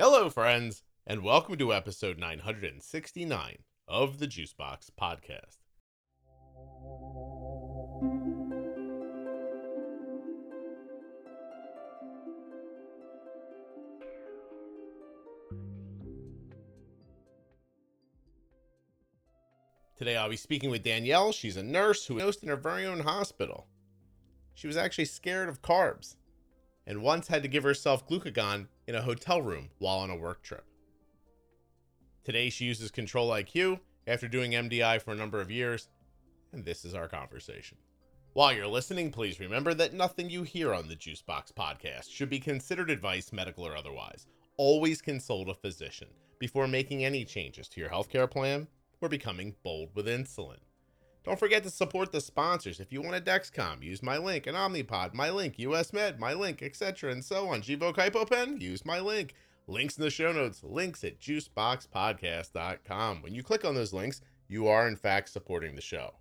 Hello, friends, and welcome to episode 969 of the Juicebox Podcast. Today, I'll be speaking with Danielle. She's a nurse who hosts in her very own hospital. She was actually scared of carbs and once had to give herself glucagon in a hotel room while on a work trip. Today, she uses Control IQ after doing MDI for a number of years, and this is our conversation. While you're listening, please remember that nothing you hear on the Juicebox podcast should be considered advice, medical or otherwise. Always consult a physician before making any changes to your healthcare plan or becoming bold with insulin. Don't forget to support the sponsors. If you want a Dexcom, use my link. An Omnipod, my link. US Med, my link, etc. and so on. Gvoke HypoPen, use my link. Links in the show notes, links at juiceboxpodcast.com. When you click on those links, you are in fact supporting the show.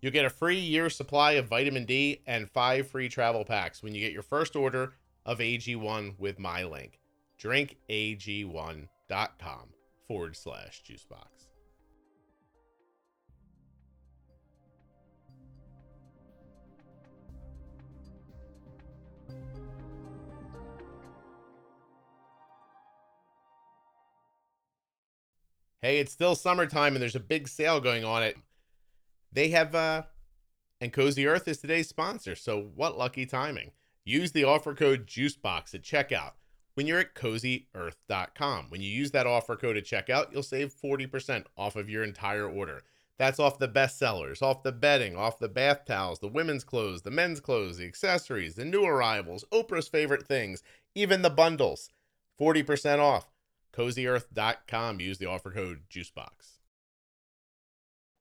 You'll get a free year supply of vitamin D and five free travel packs when you get your first order of AG1 with my link. drinkag1.com forward slash juicebox. Hey, it's still summertime and there's a big sale going on it. They have uh and Cozy Earth is today's sponsor, so what lucky timing. Use the offer code JUICEBOX at checkout when you're at cozyearth.com. When you use that offer code at checkout, you'll save 40% off of your entire order. That's off the best sellers, off the bedding, off the bath towels, the women's clothes, the men's clothes, the accessories, the new arrivals, Oprah's favorite things, even the bundles. 40% off cozyearth.com. Use the offer code JUICEBOX.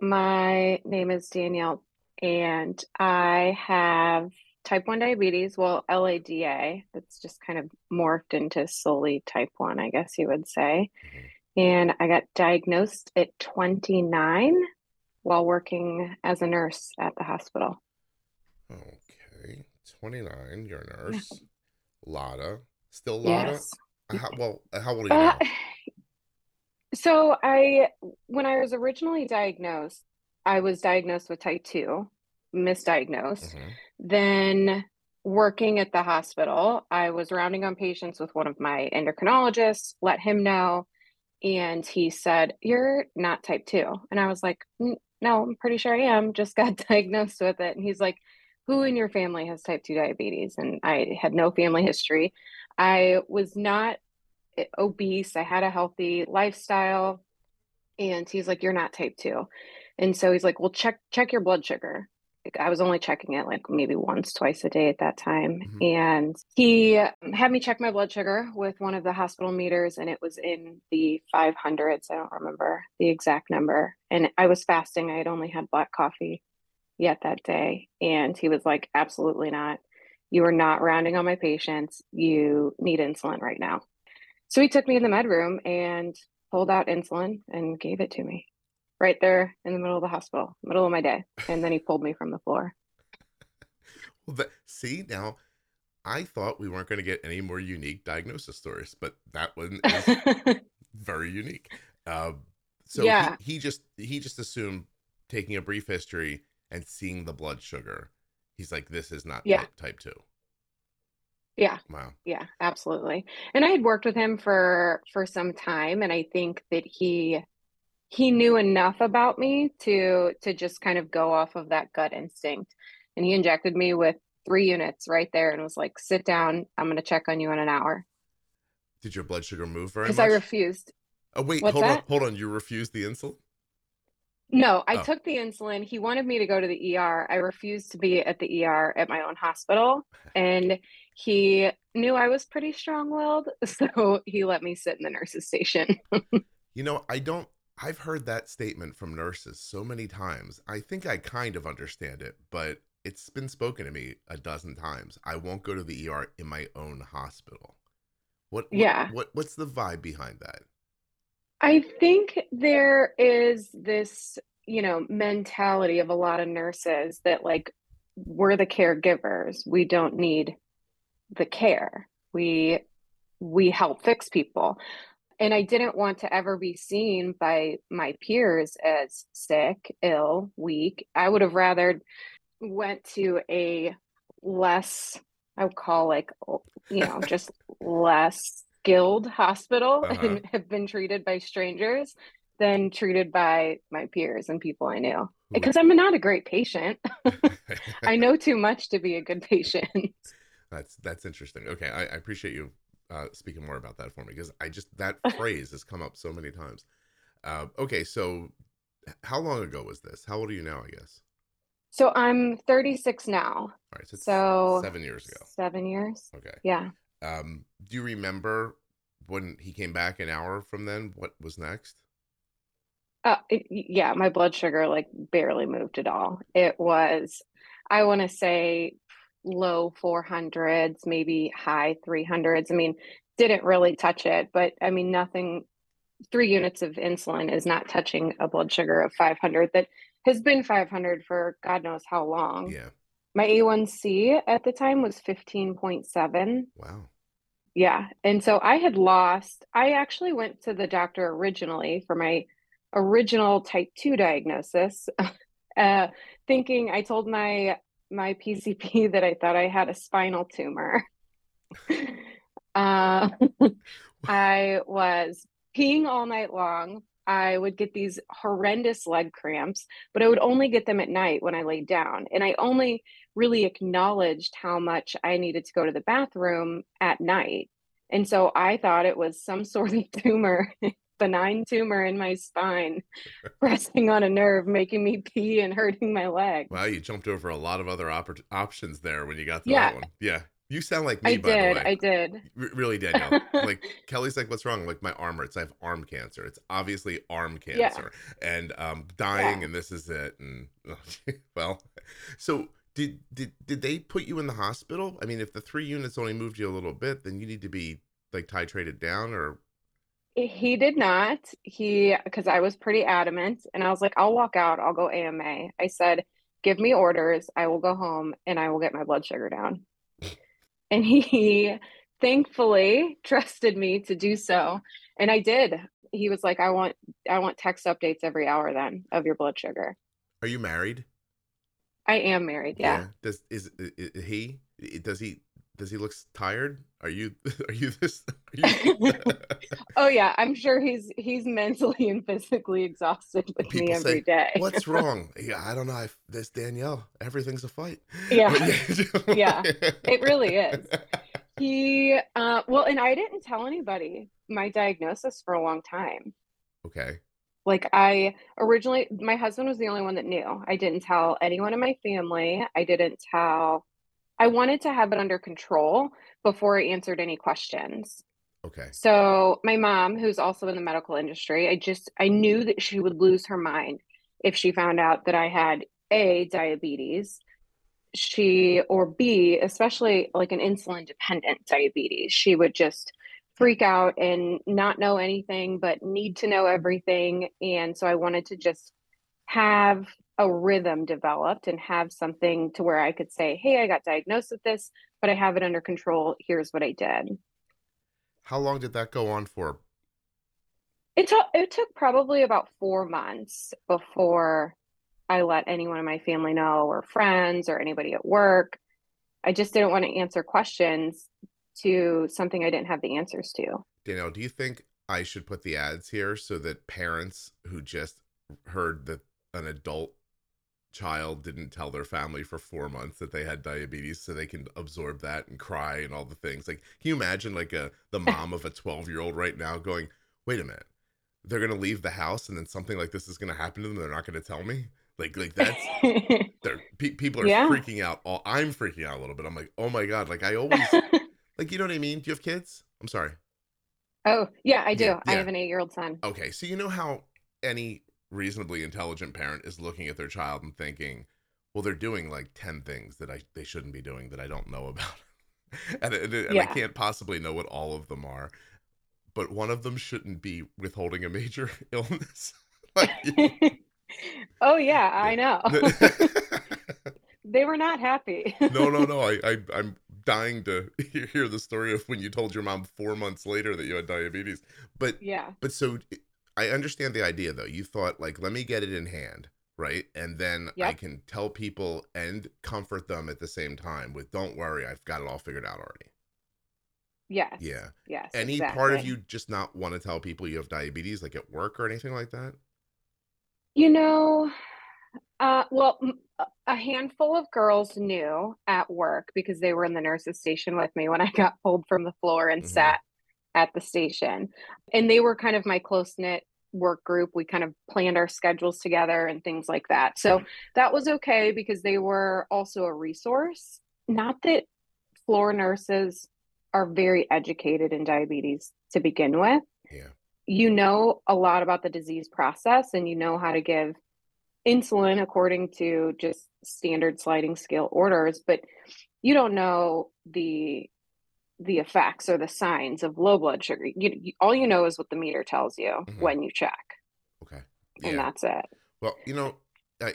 My name is Danielle, and I have type 1 diabetes, well, LADA. That's just kind of morphed into solely type 1, I guess you would say. Mm-hmm. And I got diagnosed at 29 while working as a nurse at the hospital. Okay. 29, you're a nurse. Lada. Still Lada? Yes. How, well, how old are you uh, so I, when I was originally diagnosed, I was diagnosed with type two, misdiagnosed. Mm-hmm. Then working at the hospital, I was rounding on patients with one of my endocrinologists, let him know, and he said, You're not type two. And I was like, No, I'm pretty sure I am. Just got diagnosed with it. And he's like, Who in your family has type two diabetes? And I had no family history. I was not obese. I had a healthy lifestyle. And he's like, You're not type two. And so he's like, Well, check check your blood sugar. I was only checking it like maybe once, twice a day at that time. Mm-hmm. And he had me check my blood sugar with one of the hospital meters, and it was in the 500s. I don't remember the exact number. And I was fasting. I had only had black coffee yet that day. And he was like, Absolutely not. You are not rounding on my patients. You need insulin right now. So he took me in the med room and pulled out insulin and gave it to me right there in the middle of the hospital, middle of my day. And then he pulled me from the floor. well, that, see, now I thought we weren't going to get any more unique diagnosis stories, but that one is very unique. Um, so yeah. he, he just he just assumed taking a brief history and seeing the blood sugar, he's like, this is not yeah. type, type two. Yeah. Wow. Yeah, absolutely. And I had worked with him for for some time and I think that he he knew enough about me to to just kind of go off of that gut instinct. And he injected me with 3 units right there and was like, "Sit down. I'm going to check on you in an hour." Did your blood sugar move very much? Cuz I refused. Oh wait, What's hold that? on. Hold on. You refused the insulin? No, I oh. took the insulin. He wanted me to go to the ER. I refused to be at the ER at my own hospital. And he knew I was pretty strong willed. So he let me sit in the nurse's station. you know, I don't, I've heard that statement from nurses so many times. I think I kind of understand it, but it's been spoken to me a dozen times. I won't go to the ER in my own hospital. What, what yeah. What, what's the vibe behind that? I think there is this, you know, mentality of a lot of nurses that like we're the caregivers. We don't need the care. We we help fix people. And I didn't want to ever be seen by my peers as sick, ill, weak. I would have rather went to a less, I would call like, you know, just less skilled hospital uh-huh. and have been treated by strangers than treated by my peers and people I knew. Because I'm not a great patient. I know too much to be a good patient. That's that's interesting. Okay, I, I appreciate you uh, speaking more about that for me because I just that phrase has come up so many times. Uh, okay, so how long ago was this? How old are you now? I guess. So I'm 36 now. All right, so, so seven years ago. Seven years. Okay. Yeah. Um, do you remember when he came back an hour from then? What was next? Uh, it, yeah, my blood sugar like barely moved at all. It was, I want to say, low 400s, maybe high 300s. I mean, didn't really touch it, but I mean, nothing. Three units of insulin is not touching a blood sugar of 500 that has been 500 for God knows how long. Yeah. My A1C at the time was 15.7. Wow. Yeah. And so I had lost, I actually went to the doctor originally for my original type 2 diagnosis, uh, thinking I told my my PCP that I thought I had a spinal tumor. uh, I was peeing all night long, I would get these horrendous leg cramps, but I would only get them at night when I laid down. And I only really acknowledged how much I needed to go to the bathroom at night. And so I thought it was some sort of tumor, benign tumor in my spine, pressing on a nerve, making me pee and hurting my leg. Wow, you jumped over a lot of other op- options there when you got to yeah. that one. Yeah. You sound like me, I by did, the way. I did. R- really, Danielle. like Kelly's like, what's wrong? Like my arm hurts. I have arm cancer. It's obviously arm cancer, yeah. and um, dying, yeah. and this is it. And well, so did did did they put you in the hospital? I mean, if the three units only moved you a little bit, then you need to be like titrated down, or he did not. He because I was pretty adamant, and I was like, I'll walk out. I'll go AMA. I said, give me orders. I will go home, and I will get my blood sugar down and he thankfully trusted me to do so. And i did. He was like i want i want text updates every hour then of your blood sugar. Are you married? I am married yeah, yeah. does is, is, he does he does he look tired? Are you are you this are you... oh yeah i'm sure he's he's mentally and physically exhausted with People me every say, day. what's wrong? Yeah i don't know I, this danielle everything's a fight. Yeah. Yeah it really is. He uh well and i didn't tell anybody my diagnosis for a long time. Okay. Like i originally my husband was the only one that knew. I didn't tell anyone in my family. I didn't tell I wanted to have it under control before I answered any questions. Okay. So my mom, who's also in the medical industry, I just I knew that she would lose her mind if she found out that I had A diabetes, she or B, especially like an insulin dependent diabetes. She would just freak out and not know anything but need to know everything and so I wanted to just have a rhythm developed and have something to where I could say, hey, I got diagnosed with this, but I have it under control. Here's what I did. How long did that go on for? It took it took probably about four months before I let anyone in my family know or friends or anybody at work. I just didn't want to answer questions to something I didn't have the answers to. Danielle, do you think I should put the ads here so that parents who just heard that an adult child didn't tell their family for four months that they had diabetes so they can absorb that and cry and all the things. Like can you imagine like a the mom of a 12 year old right now going wait a minute. They're gonna leave the house and then something like this is gonna happen to them they're not gonna tell me? Like like that's they're pe- people are yeah. freaking out all i'm freaking out a little bit. I'm like oh my god like i always like you know what i mean? Do you have kids? I'm sorry. Oh yeah i do. Yeah, yeah. i have an eight year old son. Okay so you know how any reasonably intelligent parent is looking at their child and thinking, well, they're doing like 10 things that I they shouldn't be doing that I don't know about. and, and, and yeah. I can't possibly know what all of them are. But one of them shouldn't be withholding a major illness. like, oh yeah, I know. they were not happy. no, no, no. I, I I'm dying to hear the story of when you told your mom four months later that you had diabetes. But yeah, but so I understand the idea though. You thought like, let me get it in hand, right? And then yep. I can tell people and comfort them at the same time with, don't worry, I've got it all figured out already. Yes. Yeah. Yes. Any exactly. part of you just not want to tell people you have diabetes, like at work or anything like that? You know, uh, well, a handful of girls knew at work because they were in the nurses' station with me when I got pulled from the floor and mm-hmm. sat at the station. And they were kind of my close knit work group. We kind of planned our schedules together and things like that. So that was okay because they were also a resource. Not that floor nurses are very educated in diabetes to begin with. Yeah. You know a lot about the disease process and you know how to give insulin according to just standard sliding scale orders, but you don't know the the effects or the signs of low blood sugar. You, you all you know is what the meter tells you mm-hmm. when you check. Okay. Yeah. And that's it. Well, you know, I,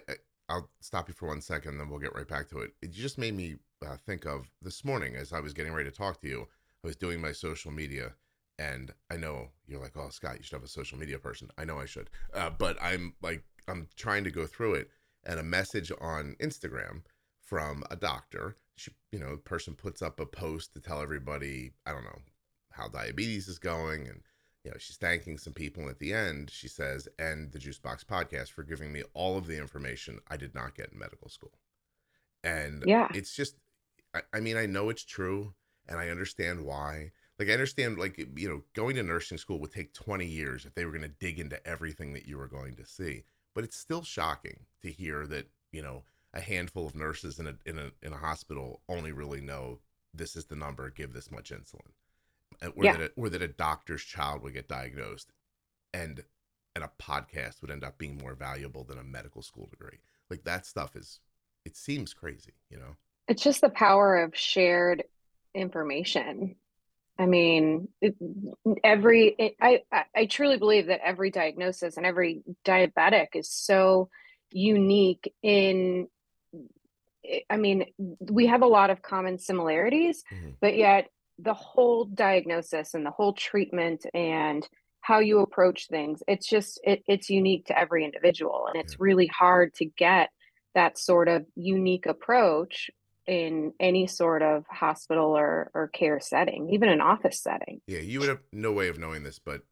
I will stop you for one second, then we'll get right back to it. It just made me uh, think of this morning as I was getting ready to talk to you. I was doing my social media, and I know you're like, "Oh, Scott, you should have a social media person." I know I should, uh, but I'm like, I'm trying to go through it, and a message on Instagram from a doctor. She, you know, person puts up a post to tell everybody, I don't know, how diabetes is going, and you know, she's thanking some people. And at the end, she says, "And the Juicebox podcast for giving me all of the information I did not get in medical school." And yeah, it's just, I, I mean, I know it's true, and I understand why. Like I understand, like you know, going to nursing school would take 20 years if they were going to dig into everything that you were going to see. But it's still shocking to hear that you know a handful of nurses in a in a in a hospital only really know this is the number, give this much insulin, uh, or yeah. that a, or that a doctor's child would get diagnosed, and and a podcast would end up being more valuable than a medical school degree. Like that stuff is, it seems crazy, you know. It's just the power of shared information. I mean, it, every it, I I truly believe that every diagnosis and every diabetic is so unique in I mean, we have a lot of common similarities, mm-hmm. but yet the whole diagnosis and the whole treatment and how you approach things, it's just it, it's unique to every individual, and it's yeah. really hard to get that sort of unique approach in any sort of hospital or, or care setting, even an office setting. Yeah, you would have no way of knowing this, but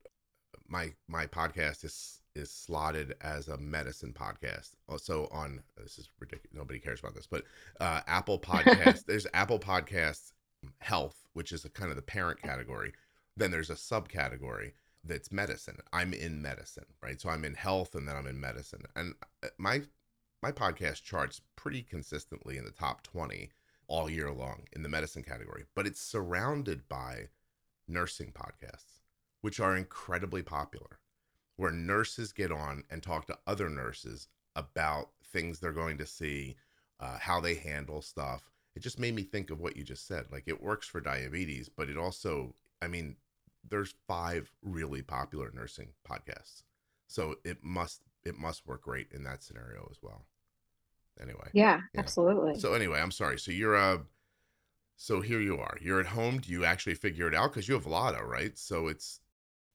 my my podcast is is slotted as a medicine podcast. Also on this is ridiculous. Nobody cares about this, but uh, Apple Podcast. there's Apple Podcasts Health, which is a kind of the parent category. Then there's a subcategory that's medicine. I'm in medicine, right? So I'm in health, and then I'm in medicine. And uh, my my podcast charts pretty consistently in the top 20 all year long in the medicine category, but it's surrounded by nursing podcasts, which are incredibly popular where nurses get on and talk to other nurses about things they're going to see, uh, how they handle stuff. It just made me think of what you just said. Like it works for diabetes, but it also, I mean, there's five really popular nursing podcasts, so it must it must work great in that scenario as well. Anyway, yeah, yeah. absolutely. So anyway, I'm sorry. So you're a uh, so here you are. You're at home. Do you actually figure it out because you have LADA, right? So it's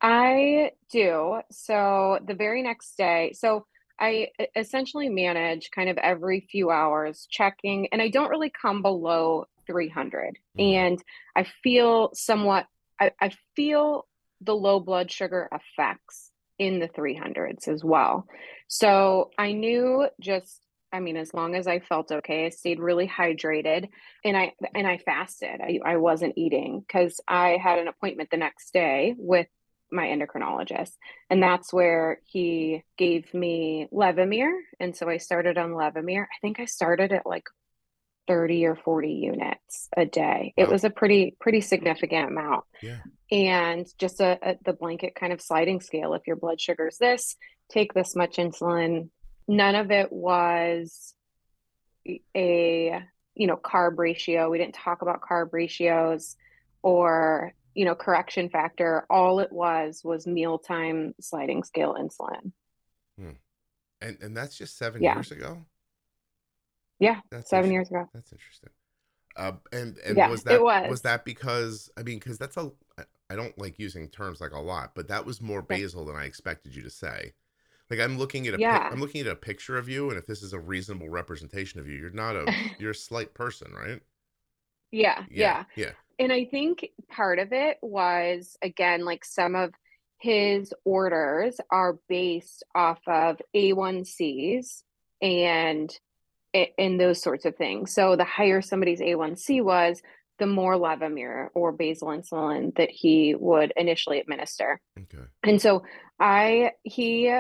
I do. So the very next day, so I essentially manage kind of every few hours checking, and I don't really come below 300. Mm-hmm. And I feel somewhat, I, I feel the low blood sugar effects in the 300s as well. So I knew just I mean, as long as I felt okay, I stayed really hydrated and I and I fasted. I, I wasn't eating because I had an appointment the next day with my endocrinologist. And that's where he gave me Levemir. And so I started on Levemir. I think I started at like 30 or 40 units a day. It was a pretty, pretty significant amount. Yeah. And just a, a, the blanket kind of sliding scale. If your blood sugar is this, take this much insulin. None of it was a, you know, carb ratio. We didn't talk about carb ratios or you know, correction factor, all it was was mealtime sliding scale insulin. Hmm. And and that's just seven yeah. years ago. Yeah, that's seven years ago. That's interesting. Uh, and and Yeah, was that was. that because I mean because that's a I don't like using terms like a lot, but that was more basal than I expected you to say. Like I'm looking at a Yeah. I'm looking at a picture of you, and if this is a reasonable representation of you, you're not a you're a slight person, right? Yeah, yeah. yeah, And I think part of it was, again, like some of his orders are based off of A1Cs and and those sorts of things. So the higher somebody's A1C was, the more Levemir or basal insulin that he would initially administer. Okay. And so I he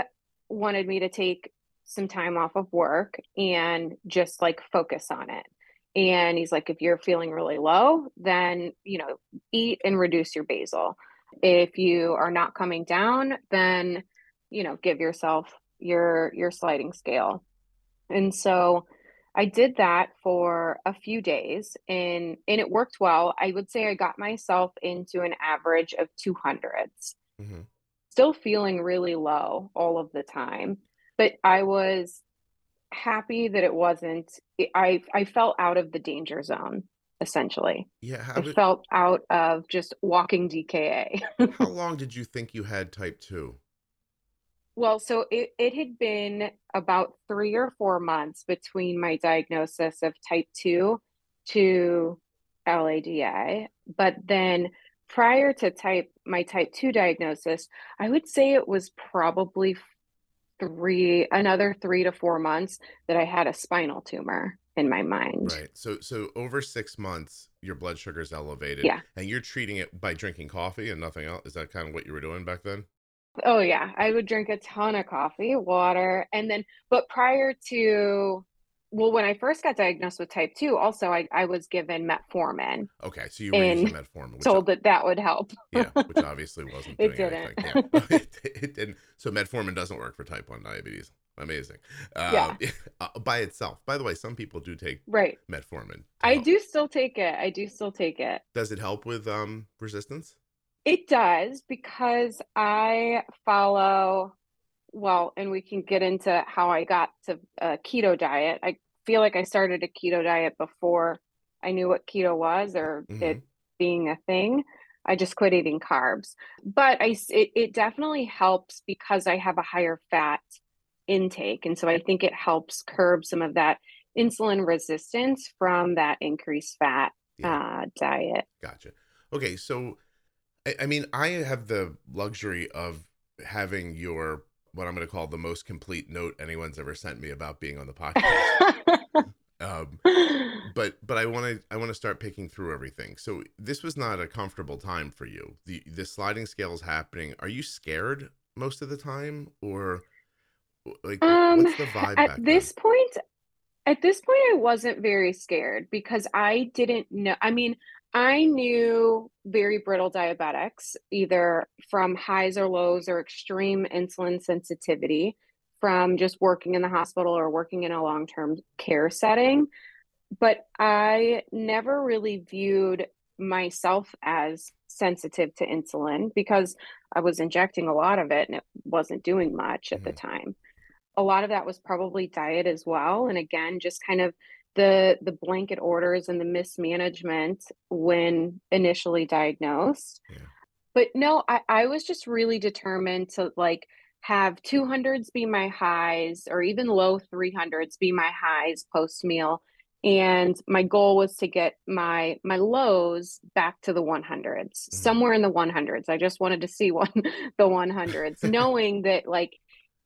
wanted me to take some time off of work and just like focus on it. And he's like, if you're feeling really low, then, you know, eat and reduce your basal. If you are not coming down, then, you know, give yourself your your sliding scale. And so I did that for a few days and and it worked well. I would say I got myself into an average of 200s Mm-hmm. still feeling really low all of the time but i was happy that it wasn't i i felt out of the danger zone essentially Yeah. I did, felt out of just walking dka how long did you think you had type two? well so it, it had been about three or four months between my diagnosis of type 2 to lada but then prior to type my type 2 diagnosis i would say it was probably three another three to four months that i had a spinal tumor in my mind Right. So so over six months, your blood sugar's elevated. Yeah. And you're treating it by drinking coffee and nothing else. Is that kind of what you were doing back then? oh yeah i would drink a ton of coffee water and then but prior to well when i first got diagnosed with type 2 also i, I was given metformin Okay. So you were using metformin, which told that that would help yeah, which obviously wasn't It didn't. anything. Yeah. it, it didn't. So metformin doesn't work for type one diabetes. Amazing. Um, uh, by itself. By the way, some people do take right metformin. i help. do still take it i do still take it Does it help with um resistance? It does because I follow, well, and we can get into how I got to a keto diet. I feel like I started a keto diet before I knew what keto was or Mhm. it being a thing. I just quit eating carbs. But I it, it definitely helps because I have a higher fat intake. And so I think it helps curb some of that insulin resistance from that increased fat Yeah. uh, diet. Gotcha. Okay, so I, I mean, I have the luxury of having your what I'm going to call the most complete note anyone's ever sent me about being on the podcast. Um, but but I want to I want to start picking through everything. So this was not a comfortable time for you. The the sliding scale is happening. Are you scared most of the time, or like Um, what's the vibe at this point, at this point, I wasn't very scared because I didn't know. I mean, I knew very brittle diabetics, either from highs or lows or extreme insulin sensitivity from just working in the hospital or working in a long-term care setting. But I never really viewed myself as sensitive to insulin because I was injecting a lot of it and it wasn't doing much at the Mhm. time. A lot of that was probably diet as well. And again, just kind of the the blanket orders and the mismanagement when initially diagnosed. Yeah. But no, I, I was just really determined to like have 200s be my highs or even low 300s be my highs post meal and my goal was to get my my lows back to the 100s mm. somewhere in the 100s i just wanted to see one the 100s knowing that like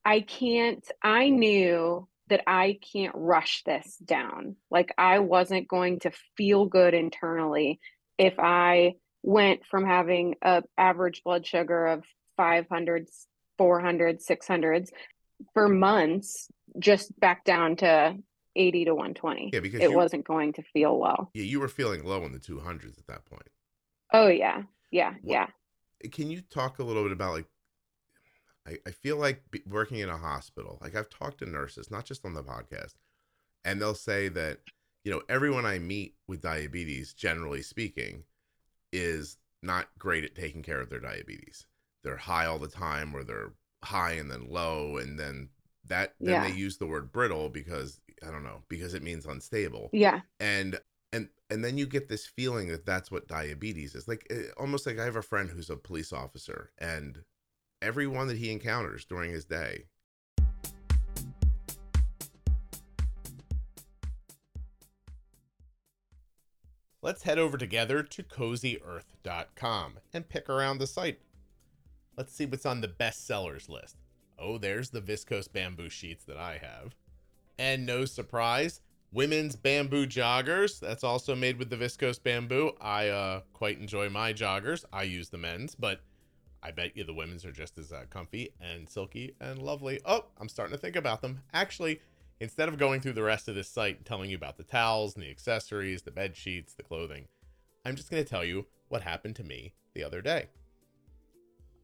i can't i knew that i can't rush this down. Like i wasn't going to feel good internally if i went from having a average blood sugar of 500s 400s 600s for months just back down to 80 to 120 Yeah, because it wasn't going to feel well Yeah, you were feeling low in the 200s at that point. oh yeah yeah What- yeah Can you talk a little bit about like? I, I feel like working in a hospital. Like I've talked to nurses, not just on the podcast, and they'll say that you know everyone I meet with diabetes, generally speaking, is not great at taking care of their diabetes. They're high all the time, or they're high and then low, and then that then Yeah. they use the word brittle because I don't know because it means unstable. Yeah. And and and then you get this feeling that that's what diabetes is. Like it, eh, almost like i have a friend who's a police officer and everyone that he encounters during his day let's head over together to cozyearth.com and pick around the site let's see what's on the best sellers list oh there's the viscose bamboo sheets that i have and no surprise women's bamboo joggers. That's also made with the viscose bamboo. I uh, quite enjoy my joggers. I use the men's, but I bet you the women's are just as uh, comfy and silky and lovely. Oh, I'm starting to think about them. Actually, instead of going through the rest of this site and telling you about the towels and the accessories, the bed sheets, the clothing, I'm just going to tell you what happened to me the other day.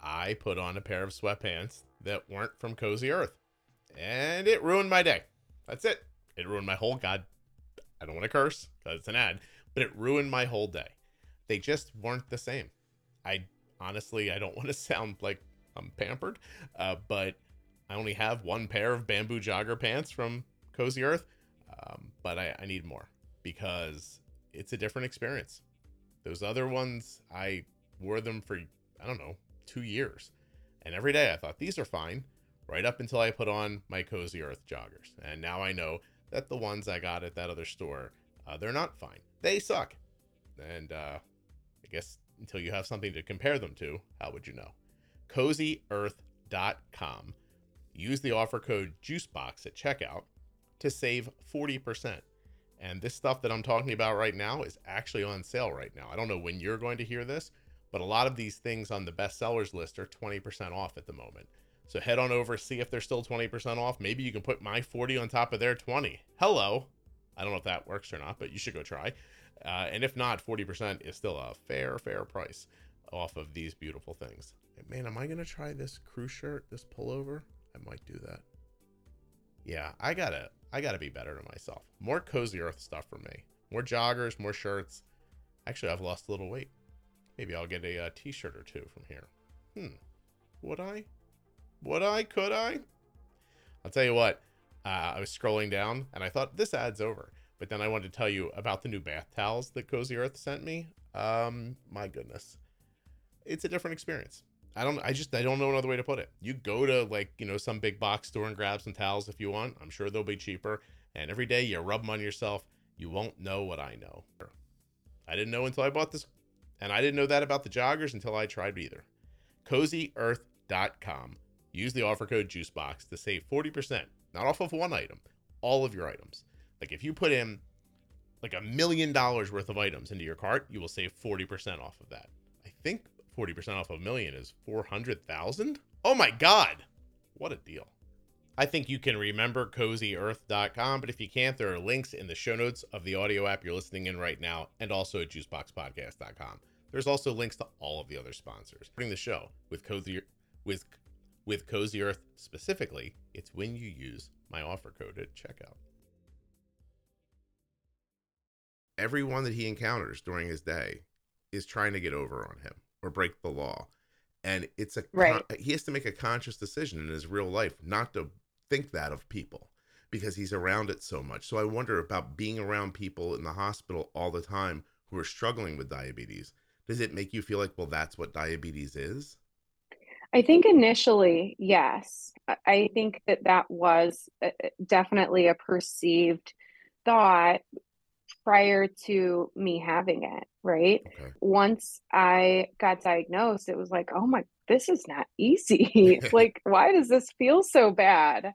I put on a pair of sweatpants that weren't from Cozy Earth, and it ruined my day. That's it. It ruined my whole god. I don't want to curse because it's an ad, but it ruined my whole day. They just weren't the same. I honestly, I don't want to sound like I'm pampered, uh, but I only have one pair of bamboo jogger pants from Cozy Earth, um, but I, I need more because it's a different experience. Those other ones, I wore them for, I don't know, two years. And every day I thought these are fine, right up until I put on my Cozy Earth joggers. And now I know that the ones I got at that other store, uh, they're not fine. They suck. And uh, I guess until you have something to compare them to, how would you know? CozyEarth.com. Use the offer code JUICEBOX at checkout to save 40%. And this stuff that I'm talking about right now is actually on sale right now. I don't know when you're going to hear this, but a lot of these things on the bestsellers list are 20% off at the moment. So head on over, see if they're still 20% off. Maybe you can put my 40 on top of their 20. Hello. I don't know if that works or not, but you should go try. Uh, and if not, 40% is still a fair, fair price off of these beautiful things. Man, am I going to try this crew shirt, this pullover? I might do that. Yeah, I gotta, I gotta be better to myself. More cozy earth stuff for me. More joggers, more shirts. Actually, I've lost a little weight. Maybe I'll get a uh, t-shirt or two from here. Hmm. Would I? Would I? Could I? I'll tell you what. Uh, I was scrolling down and I thought this ad's over, but then I wanted to tell you about the new bath towels that Cozy Earth sent me. Um, my goodness, it's a different experience. I don't. I just. I don't know another way to put it. You go to like you know some big box store and grab some towels if you want. I'm sure they'll be cheaper. And every day you rub them on yourself. You won't know what I know. I didn't know until I bought this, and I didn't know that about the joggers until I tried either. CozyEarth.com Use the offer code JUICEBOX to save 40%, not off of one item, all of your items. Like if you put in like a million dollars worth of items into your cart, you will save 40% off of that. I think 40% off of a million is 400,000. Oh my God. What a deal. I think you can remember cozyearth.com, but if you can't, there are links in the show notes of the audio app you're listening in right now and also at juiceboxpodcast.com. There's also links to all of the other sponsors. Bring the show with Cozy with with Cozy Earth specifically, it's when you use my offer code at checkout. Everyone that he encounters during his day is trying to get over on him or break the law. And it's a right. He has to make a conscious decision in his real life not to think that of people because he's around it so much. So I wonder about being around people in the hospital all the time who are struggling with diabetes. Does it make you feel like, well, that's what diabetes is? I think initially, yes. I think that that was uh, uh, definitely a perceived thought prior to me having it, right? Okay. Once I got diagnosed, it was like, oh my, this is not easy. like, why does this feel so bad?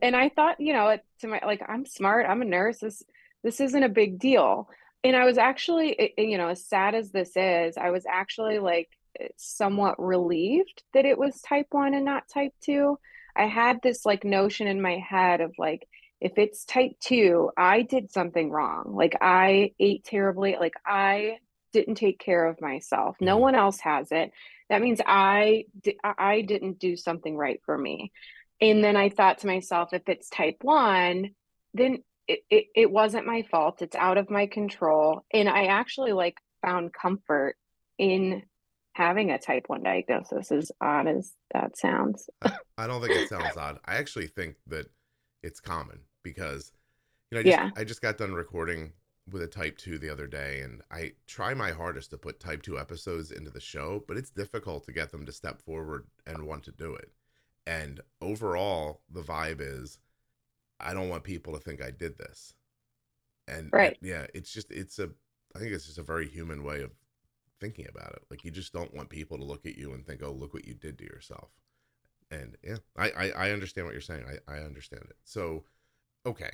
And I thought, you know, to my like, I'm smart, I'm a nurse. This this isn't a big deal. And I was actually, you know, as sad as this is, I was actually like somewhat relieved that it was type 1 and not type 2 i had this like notion in my head of like if it's type 2 i did something wrong. Like i ate terribly. Like i didn't take care of myself. No mm-hmm. one else has it. That means i i didn't do something right for me. And then i thought to myself if it's type 1 then it, it, it wasn't my fault it's out of my control and i actually like found comfort in having a type 1 diagnosis as odd as that sounds I, don't think it sounds odd i actually think that it's common because you know I just, yeah. I just got done recording with a type 2 the other day and I try my hardest to put type 2 episodes into the show, but it's difficult to get them to step forward and want to do it. And overall, the vibe is I don't want people to think I did this. And right. yeah, it's just it's a I think it's just a very human way of thinking about it. Like you just don't want people to look at you and think, "Oh, look what you did to yourself." And yeah, I I, I understand what you're saying. I I understand it. So, okay,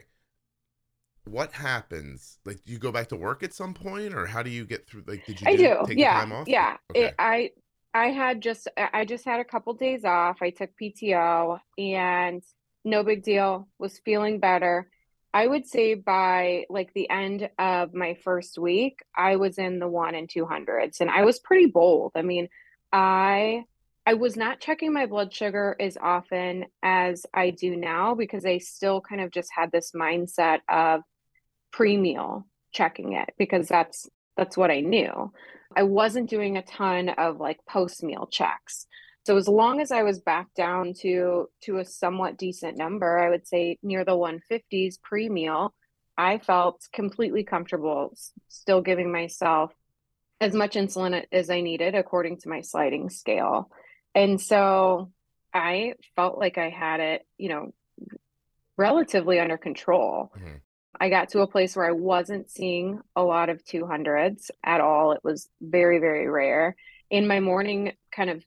what happens? Like, do you go back to work at some point, or how do you get through? Like, did you? I do. Take yeah. time off? Yeah. Okay. It, I I had just I just had a couple days off. I took PTO and no big deal. Was feeling better. I would say by like the end of my first week, I was in the one and two hundreds, and I was pretty bold. I mean, I I was not checking my blood sugar as often as I do now because I still kind of just had this mindset of pre-meal checking it because that's that's what I knew. I wasn't doing a ton of like post-meal checks. So as long as I was back down to to a somewhat decent number, I would say near the 150s pre-meal, I felt completely comfortable still giving myself as much insulin as I needed according to my sliding scale. And so I felt like I had it, you know, relatively under control. Mm-hmm. I got to a place where I wasn't seeing a lot of 200s at all. It was very, very rare. In my morning kind of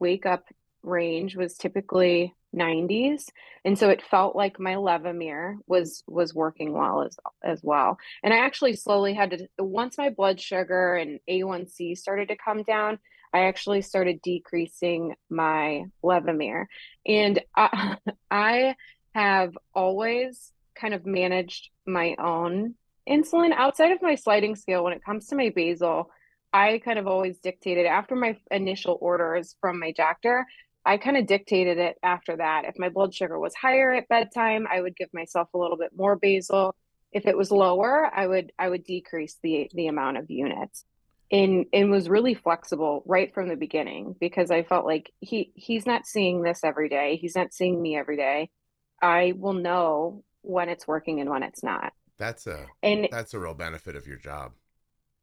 wake up range was typically 90s and so it felt like my levemir was was working well as as well. And i actually slowly had to once my blood sugar and a1c started to come down i actually started decreasing my levemir. And I, I have always kind of managed my own insulin outside of my sliding scale when it comes to my basal I kind of always dictated after my initial orders from my doctor. I kind of dictated it after that. If my blood sugar was higher at bedtime, I would give myself a little bit more basal. If it was lower, I would I would decrease the the amount of units. And and was really flexible right from the beginning because I felt like he he's not seeing this every day. He's not seeing me every day. I will know when it's working and when it's not. That's a and that's a real benefit of your job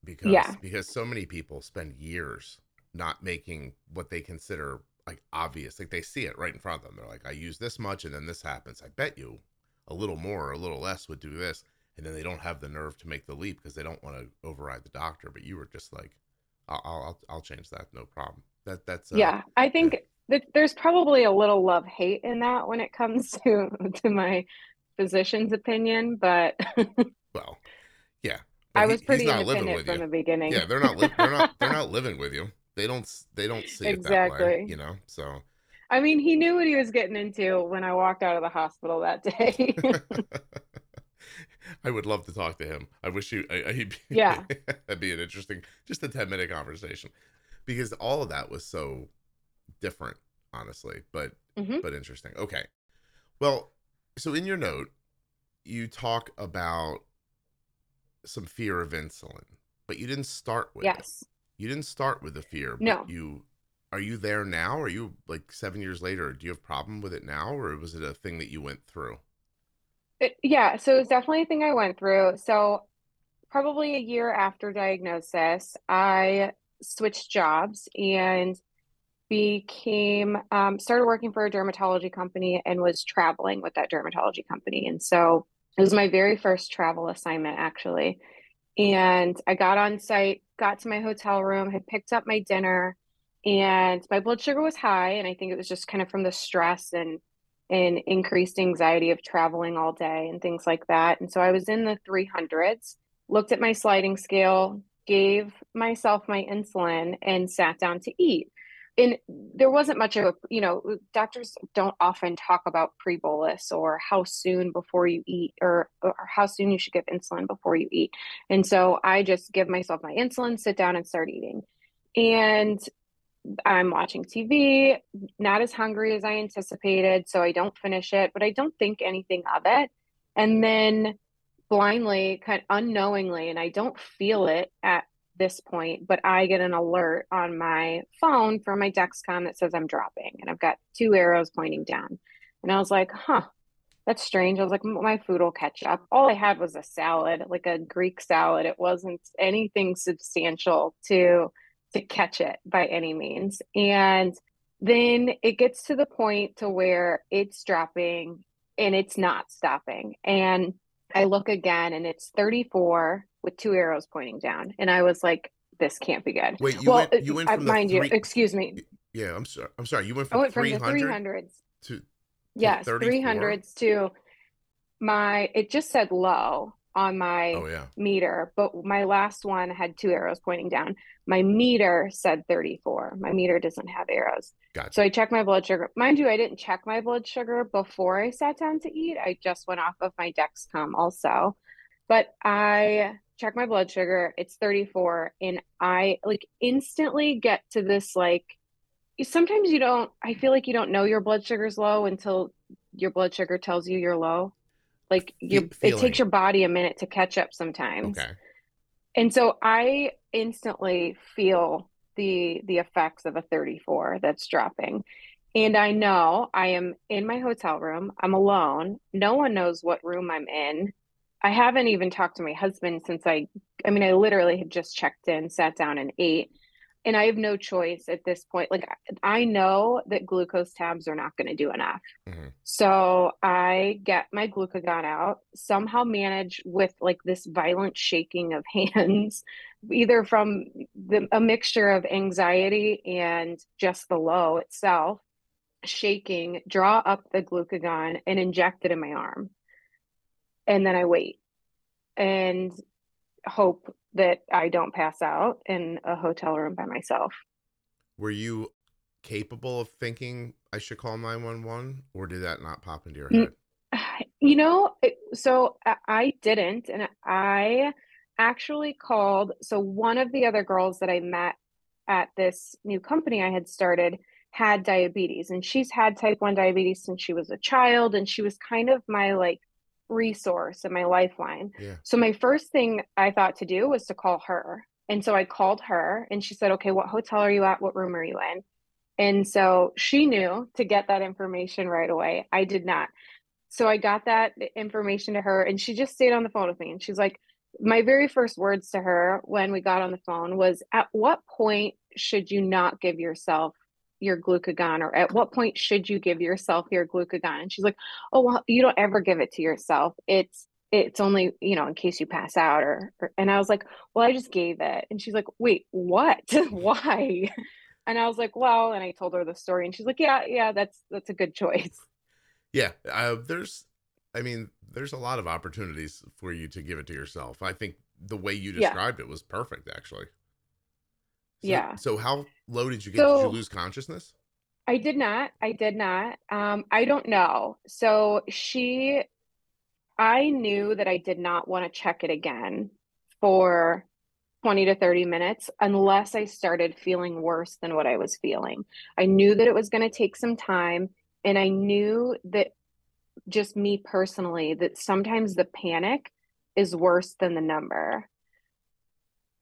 because yeah. because so many people spend years not making what they consider like obvious like they see it right in front of them. They're like i use this much and then this happens. I bet you a little more or a little less would do this and then they don't have the nerve to make the leap because they don't want to override the doctor. But you were just like i'll i'll, I'll change that no problem. That that's uh, yeah. I think that there's probably a little love hate in that when it comes to to my physician's opinion but well yeah I was pretty not independent from you. the beginning. Yeah, they're not. Li- they're not. They're not living with you. They don't. They don't see exactly. it that way. You know. So. I mean, he knew what he was getting into when I walked out of the hospital that day. I would love to talk to him. I wish you. I, I, yeah, that'd be an interesting, just a ten minute conversation, because all of that was so different, honestly, but mm-hmm. but interesting. Okay, well, so in your note, you talk about some fear of insulin, but you didn't start with yes. It. You didn't start with the fear. No. You are you there now? Are you like seven years later? Do you have problem with it now, or was it a thing that you went through? It, yeah, so it's definitely a thing I went through. So probably a year after diagnosis, I switched jobs and became um, started working for a dermatology company and was traveling with that dermatology company. And so it was my very first travel assignment, actually. And I got on site, got to my hotel room, had picked up my dinner, and my blood sugar was high. And I think it was just kind of from the stress and and increased anxiety of traveling all day and things like that. And so I was in the 300s, looked at my sliding scale, gave myself my insulin, and sat down to eat and there wasn't much of a you know doctors don't often talk about pre-bolus or how soon before you eat or, or how soon you should give insulin before you eat. And so i just give myself my insulin sit down and start eating. And i'm watching tv not as hungry as i anticipated so i don't finish it but i don't think anything of it. And then blindly kind of unknowingly and i don't feel it at this point, but I get an alert on my phone from my Dexcom that says I'm dropping and I've got two arrows pointing down. And I was like, huh, that's strange. I was like, my food will catch up. All I had was a salad, like a Greek salad. It wasn't anything substantial to to catch it by any means. And then it gets to the point to where it's dropping and it's not stopping. And I look again and it's 34 with two arrows pointing down. And I was like, this can't be good. Wait, you well, went you went uh, from mind three... you, excuse me. Yeah, I'm sorry. I'm sorry. You went from, went from 300 to, to yes, 300s to my it just said low on my oh, yeah. meter, but my last one had two arrows pointing down. My meter said 34. My meter doesn't have arrows. Gotcha. So I checked my blood sugar. Mind you, I didn't check my blood sugar before I sat down to eat. I just went off of my Dexcom also. But I checked my blood sugar. It's 34 and I like instantly get to this like sometimes you don't I feel like you don't know your blood sugar's low until your blood sugar tells you you're low. Like you, it takes your body a minute to catch up sometimes. Okay. And so I instantly feel the the effects of a 34 that's dropping. And I know I am in my hotel room. I'm alone. No one knows what room I'm in. I haven't even talked to my husband since I I mean I literally had just checked in, sat down and ate and I have no choice at this point. Like I know that glucose tabs are not going to do enough. Mm-hmm. So I get my glucagon out, somehow manage with like this violent shaking of hands, either from the, a mixture of anxiety and just the low itself, shaking, draw up the glucagon and inject it in my arm. And then I wait and hope that I don't pass out in a hotel room by myself. Were you capable of thinking I should call 911 or did that not pop into your head? You know, so I didn't. And I actually called. So one of the other girls that I met at this new company I had started had diabetes and she's had type 1 diabetes since she was a child and she was kind of my like resource and my lifeline. Yeah. So my first thing I thought to do was to call her. And so I called her and she said, "Okay, what hotel are you at? What room are you in?" And so she knew to get that information right away. I did not. So I got that information to her and she just stayed on the phone with me and she's like my very first words to her when we got on the phone was at what point should you not give yourself your glucagon or at what point should you give yourself your glucagon? And she's like oh well you don't ever give it to yourself. It's it's only you know in case you pass out or, or and i was like well i just gave it. And she's like wait what? Why? And i was like well and i told her the story and she's like yeah yeah that's that's a good choice. Yeah uh, there's i mean there's a lot of opportunities for you to give it to yourself. I think the way you described yeah. it was perfect actually yeah. So how low did you get? So, did you lose consciousness? I did not. I did not. Um, I don't know. So she, I knew that I did not want to check it again for 20 to 30 minutes unless I started feeling worse than what I was feeling. I knew that it was going to take some time. And I knew that just me personally, that sometimes the panic is worse than the number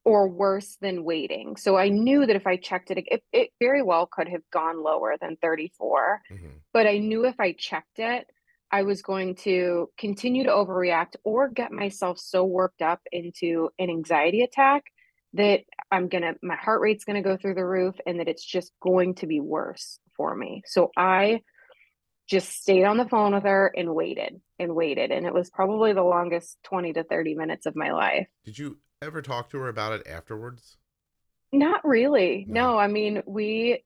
or worse than waiting. So I knew that if I checked it, it, it very well could have gone lower than 34. Mm-hmm. But I knew if I checked it, I was going to continue to overreact or get myself so worked up into an anxiety attack that I'm going to, my heart rate's going to go through the roof and that it's just going to be worse for me. So I just stayed on the phone with her and waited and waited. And it was probably the longest 20 to 30 minutes of my life. Did you ever talk to her about it afterwards? Not really. No, no I mean, we,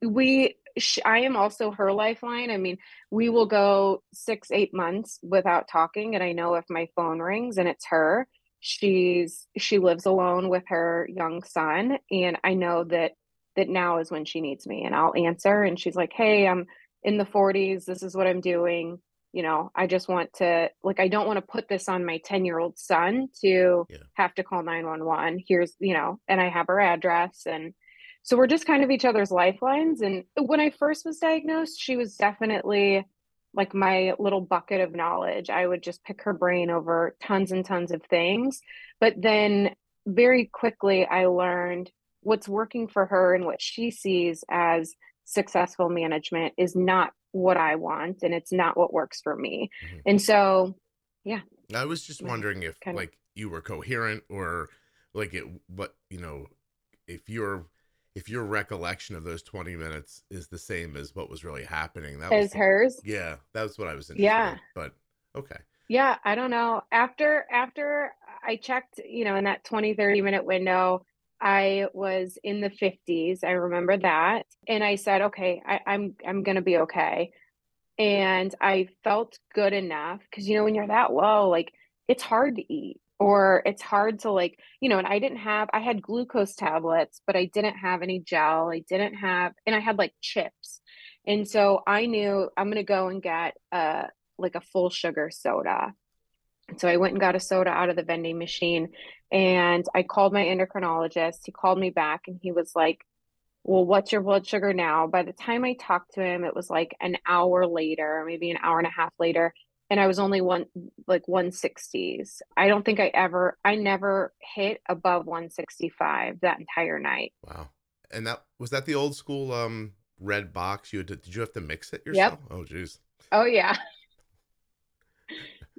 we, I am also her lifeline. I mean, we will go six, eight months without talking. And I know if my phone rings and it's her, she's, she lives alone with her young son. And I know that, that now is when she needs me and I'll answer. And she's like, Hey, I'm in the 40s. This is what I'm doing you know i just want to like i don't want to put this on my 10 year old son to yeah. have to call 911 here's you know and i have her address and so we're just kind of each other's lifelines and when i first was diagnosed she was definitely like my little bucket of knowledge i would just pick her brain over tons and tons of things but then very quickly i learned what's working for her and what she sees as successful management is not what I want and it's not what works for me. Mm-hmm. And so, yeah. I was just wondering if kind of, like you were coherent or like it what, you know, if your if your recollection of those 20 minutes is the same as what was really happening. That as was hers? Yeah, that was what I was interested yeah. In, but okay. Yeah, I don't know. After after I checked, you know, in that 20 30 minute window, I was in the 50s. I remember that. And I said, okay, I, I'm I'm gonna be okay. And I felt good enough because you know, when you're that low, like it's hard to eat or it's hard to like, you know, and I didn't have I had glucose tablets, but I didn't have any gel. I didn't have and I had like chips. And so I knew I'm gonna go and get a like a full sugar soda. So I went and got a soda out of the vending machine and I called my endocrinologist. He called me back and he was like, Well, what's your blood sugar now? By the time I talked to him, it was like an hour later, maybe an hour and a half later. And I was only one like 160s. I don't think I ever, I never hit above 165 that entire night. Wow. And that was that the old school um red box you had to, did you have to mix it yourself? Yep. Oh geez. Oh yeah.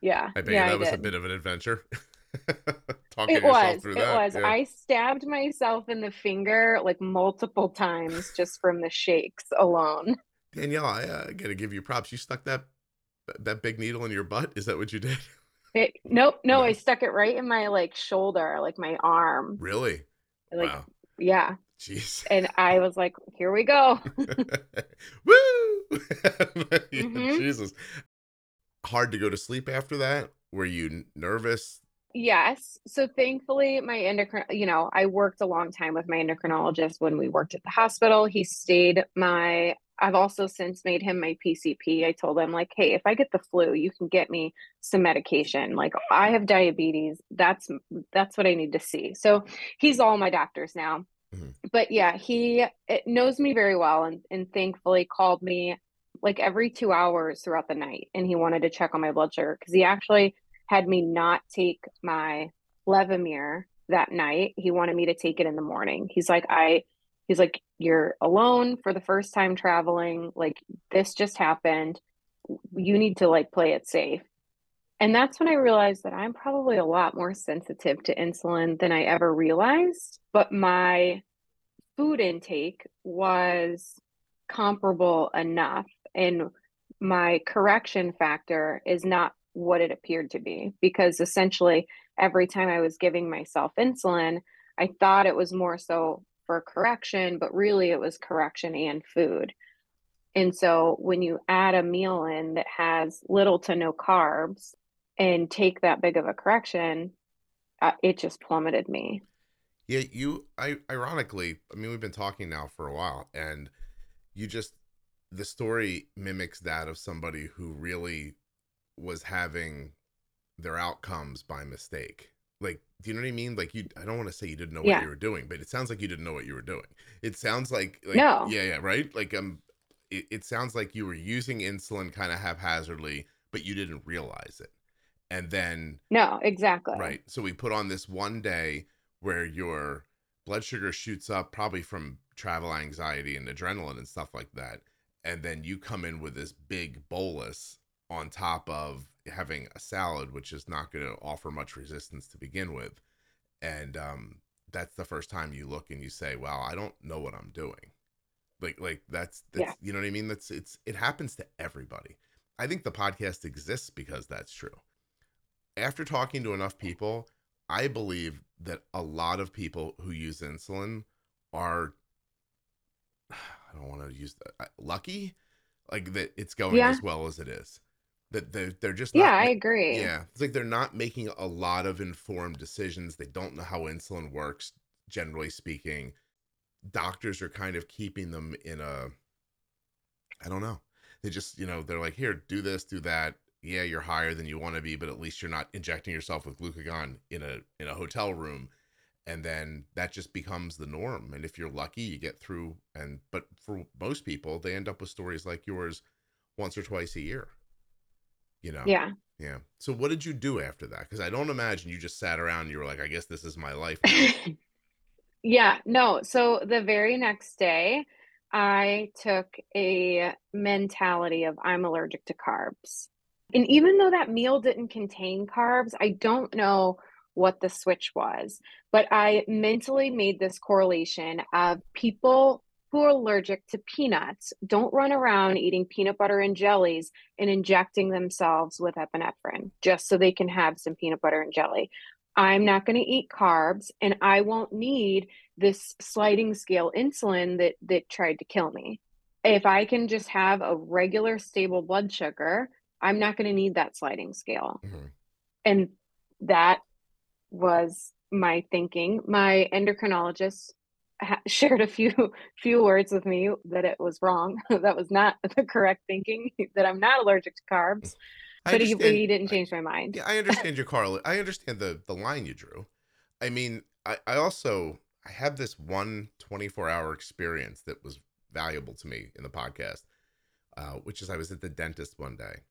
Yeah. I bet yeah, that I was did. a bit of an adventure. it was. It that. was. Yeah. I stabbed myself in the finger like multiple times just from the shakes alone. Danielle, I uh, gotta give you props. You stuck that that big needle in your butt. Is that what you did? It, nope, no, no, I stuck it right in my like shoulder, like my arm. Really? Like, wow. yeah. Jeez. And I was like, here we go. Woo! mm-hmm. Jesus. Hard to go to sleep after that? Were you nervous? Yes. So thankfully, my endocrine, you know, I worked a long time with my endocrinologist when we worked at the hospital. He stayed my, I've also since made him my PCP. I told him, like, hey, if I get the flu, you can get me some medication. Like, I have diabetes. That's, that's what I need to see. So he's all my doctors now. Mm-hmm. But yeah, he knows me very well and, and thankfully called me like every two hours throughout the night. And he wanted to check on my blood sugar because he actually had me not take my Levemir that night. He wanted me to take it in the morning. He's like, I, he's like, you're alone for the first time traveling. Like, this just happened. You need to like play it safe. And that's when I realized that I'm probably a lot more sensitive to insulin than I ever realized. But my food intake was comparable enough. And my correction factor is not what it appeared to be because essentially every time I was giving myself insulin, I thought it was more so for correction, but really it was correction and food. And so when you add a meal in that has little to no carbs and take that big of a correction, uh, it just plummeted me. Yeah, you I ironically, I mean we've been talking now for a while and you just the story mimics that of somebody who really was having their outcomes by mistake. Like, do you know what I mean? Like, you, I don't want to say you didn't know yeah. what you were doing, but it sounds like you didn't know what you were doing. It sounds like, like no. yeah, yeah, right? Like, um, it, it sounds like you were using insulin kind of haphazardly, but you didn't realize it. And then, no, exactly. Right. So we put on this one day where your blood sugar shoots up, probably from travel anxiety and adrenaline and stuff like that. And then you come in with this big bolus on top of having a salad, which is not going to offer much resistance to begin with. And um, that's the first time you look and you say, "Well, I don't know what I'm doing." Like, like that's, that's yeah. you know what I mean. That's it's it happens to everybody. I think the podcast exists because that's true. After talking to enough people, I believe that a lot of people who use insulin are I don't want to use that, lucky? Like that it's going yeah. as well as it is. That they're, they're just yeah i agree. yeah it's like they're not making a lot of informed decisions. They don't know how insulin works generally speaking. Doctors are kind of keeping them in a i don't know. They just you know they're like here do this do that. Yeah you're higher than you want to be but at least you're not injecting yourself with glucagon in a in a hotel room and then that just becomes the norm and if you're lucky you get through and but for most people they end up with stories like yours once or twice a year you know? Yeah. Yeah. So what did you do after that? Because i don't imagine you just sat around and you were like i guess this is my life yeah no so the very next day I took a mentality of I'm allergic to carbs. And even though that meal didn't contain carbs, I don't know what the switch was, but I mentally made this correlation of people who are allergic to peanuts don't run around eating peanut butter and jellies and injecting themselves with epinephrine just so they can have some peanut butter and jelly. I'm not going to eat carbs and I won't need this sliding scale insulin that that tried to kill me. If I can just have a regular stable blood sugar, I'm not going to need that sliding scale. Mm-hmm. And that was my thinking. My endocrinologist ha- shared a few few words with me that it was wrong. that was not the correct thinking. that I'm not allergic to carbs. but he, he, didn't change my mind. Yeah, I understand your Carl. I understand the the line you drew. I mean, I, I also I had this one 24 hour experience that was valuable to me in the podcast, uh, which is I was at the dentist one day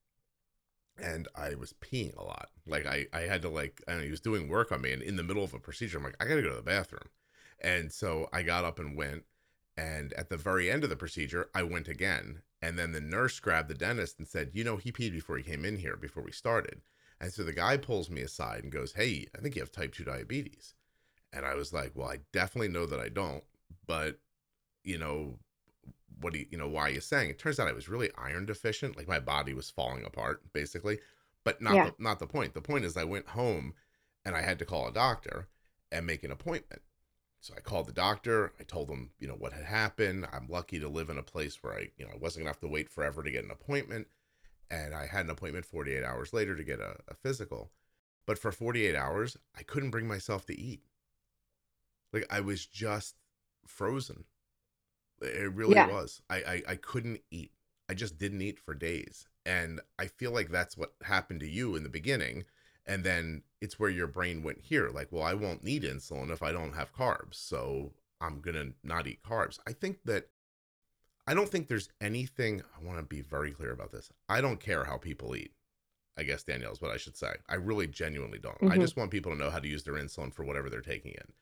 and I was peeing a lot. Like I, I had to like, he was doing work on me and in the middle of a procedure, I'm like, I gotta go to the bathroom. And so I got up and went. And at the very end of the procedure, I went again. And then the nurse grabbed the dentist and said, You know, he peed before he came in here, before we started. And so the guy pulls me aside and goes, Hey, I think you have type 2 diabetes. And I was like, Well, I definitely know that I don't. But, you know, what do you, you know, why are you saying? It turns out I was really iron deficient. Like my body was falling apart, basically. But not, yeah. the, not the point. The point is, I went home and I had to call a doctor and make an appointment. So I called the doctor. I told them, you know, what had happened. I'm lucky to live in a place where I, you know, I wasn't gonna have to wait forever to get an appointment. And I had an appointment 48 hours later to get a, a physical. But for 48 hours, I couldn't bring myself to eat. Like I was just frozen. It really yeah. was. I, I I couldn't eat. I just didn't eat for days. And I feel like that's what happened to you in the beginning and then it's where your brain went here like well i won't need insulin if i don't have carbs so i'm gonna not eat carbs i think that i don't think there's anything i want to be very clear about this i don't care how people eat i guess danielle is what i should say i really genuinely don't mm-hmm. i just want people to know how to use their insulin for whatever they're taking in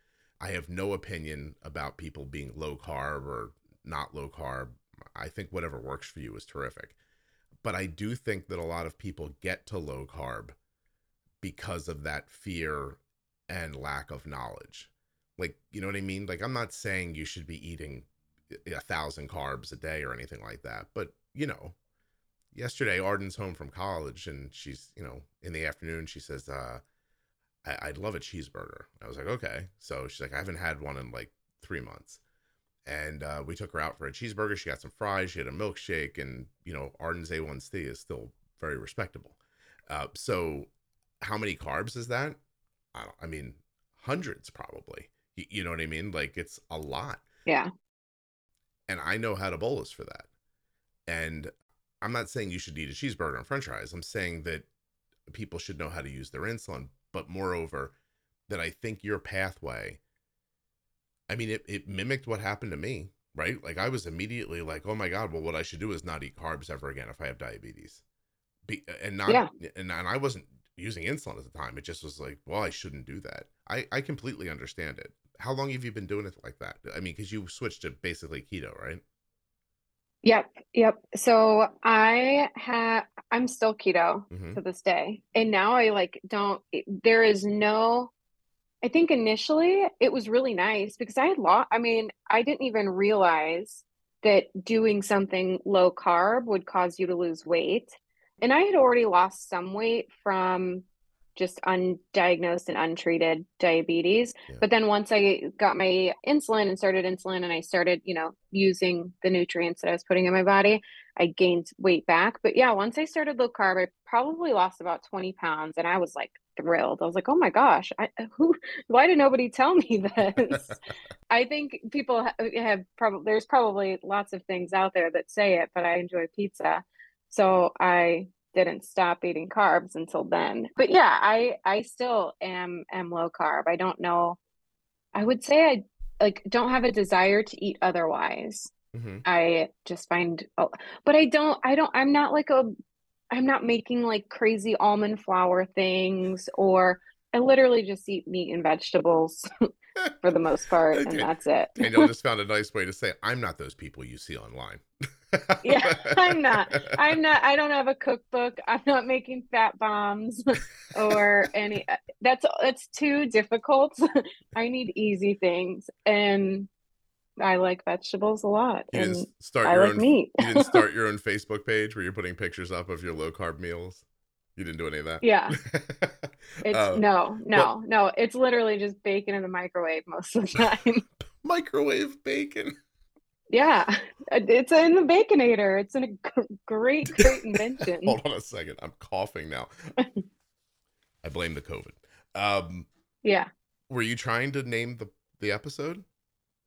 i have no opinion about people being low carb or not low carb i think whatever works for you is terrific but i do think that a lot of people get to low carb because of that fear and lack of knowledge. Like, you know what I mean? Like, I'm not saying you should be eating a thousand carbs a day or anything like that, but you know, yesterday Arden's home from college and she's, you know, in the afternoon, she says, uh, I- would love a cheeseburger. I was like, okay. So she's like, I haven't had one in like three months. And uh, we took her out for a cheeseburger. She got some fries. She had a milkshake. And, you know, Arden's A1C is still very respectable. Uh, so how many carbs is that? I don't, I mean, hundreds probably. You, you know what I mean? Like it's a lot. Yeah. And I know how to bolus for that. And I'm not saying you should eat a cheeseburger and french fries. I'm saying that people should know how to use their insulin, but moreover, that I think your pathway, I mean, it, it mimicked what happened to me, right? Like I was immediately like, oh my God, well, what I should do is not eat carbs ever again if I have diabetes. Be, and not, yeah. and, and I wasn't using insulin at the time. It just was like, well, I shouldn't do that. I, I completely understand it. How long have you been doing it like that? I mean, because you switched to basically keto, right? Yep, yep. So I have I'm still keto mm-hmm. to this day. And now I like don't there is no I think initially it was really nice because I had lost I mean, I didn't even realize that doing something low carb would cause you to lose weight. And I had already lost some weight from just undiagnosed and untreated diabetes. Yeah. But then once I got my insulin and started insulin and I started, you know, using the nutrients that I was putting in my body, I gained weight back. But yeah, once I started low carb, I probably lost about 20 pounds and I was like thrilled. I was like, "Oh my gosh, I, who why did nobody tell me this?" I think people have, have probably there's probably lots of things out there that say it, but I enjoy pizza. So I didn't stop eating carbs until then. But yeah, I I still am am low carb. I don't know. I would say I like don't have a desire to eat otherwise. Mm-hmm. I just find oh, but I don't I don't I'm not like a I'm not making like crazy almond flour things or I literally just eat meat and vegetables for the most part, and that's it. Danielle just found a nice way to say, I'm not those people you see online. Yeah, I'm not. I'm not. I don't have a cookbook. I'm not making fat bombs or any. Uh, that's that's too difficult. I need easy things, and I like vegetables a lot, You and didn't start I your like own meat. you didn't start your own Facebook page where you're putting pictures up of your low carb meals. You didn't do any of that. Yeah, it's Oh. no, no, no. It's literally just bacon in the microwave most of the time. Microwave bacon. yeah, it's in the baconator. It's a g- great, great invention. Hold on a second. I'm coughing now. I blame the COVID. Um, Yeah. were you trying to name the the episode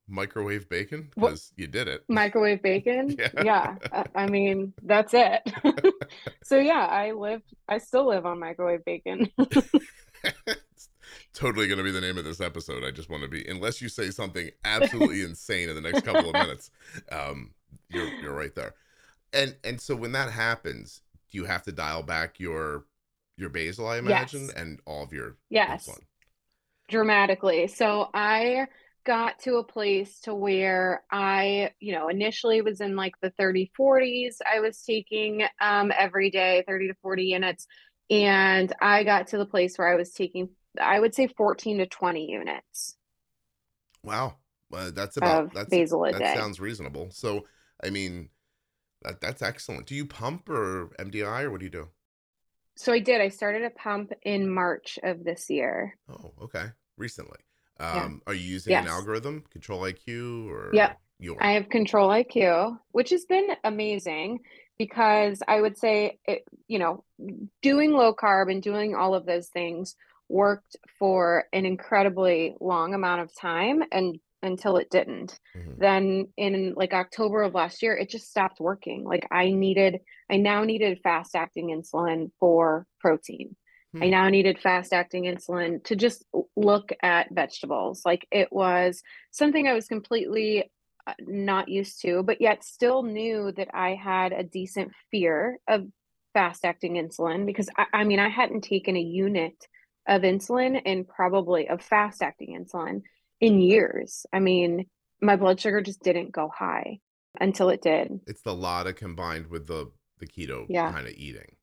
microwave bacon? Because you did it. microwave bacon Yeah. yeah, I, I mean that's it so yeah i live i still live on microwave bacon it's totally going to be the name of this episode. I just want to be, unless you say something absolutely insane in the next couple of minutes, um, you're you're right there. And and so when that happens, do you have to dial back your your basal? I imagine, Yes. and all of your yes dramatically so i got to a place to where i you know initially was in like the 30 40s i was taking um every day 30 to 40 units and i got to the place where i was taking i would say 14 to 20 units Wow, well, that's about that's basal a that day. sounds reasonable. So, I mean, that that's excellent. Do you pump or MDI or what do you do? so i did i started a pump in march of this year Oh, okay, recently. Yeah. Um, Are you using an algorithm, Control IQ, or. Your I have Control IQ, which has been amazing because I would say, it, you know, doing low carb and doing all of those things worked for an incredibly long amount of time and until it didn't. Mhm. Then in like October of last year, it just stopped working. Like I needed, I now needed fast acting insulin for protein. I Hmm. now needed fast acting insulin to just look at vegetables. Like it was something I was completely uh, not used to, but yet still knew that I had a decent fear of fast acting insulin because I, I mean, I hadn't taken a unit of insulin and probably of fast acting insulin in years. I mean, my blood sugar just didn't go high until it did. it's the LADA combined with the the keto Yeah. kind of eating,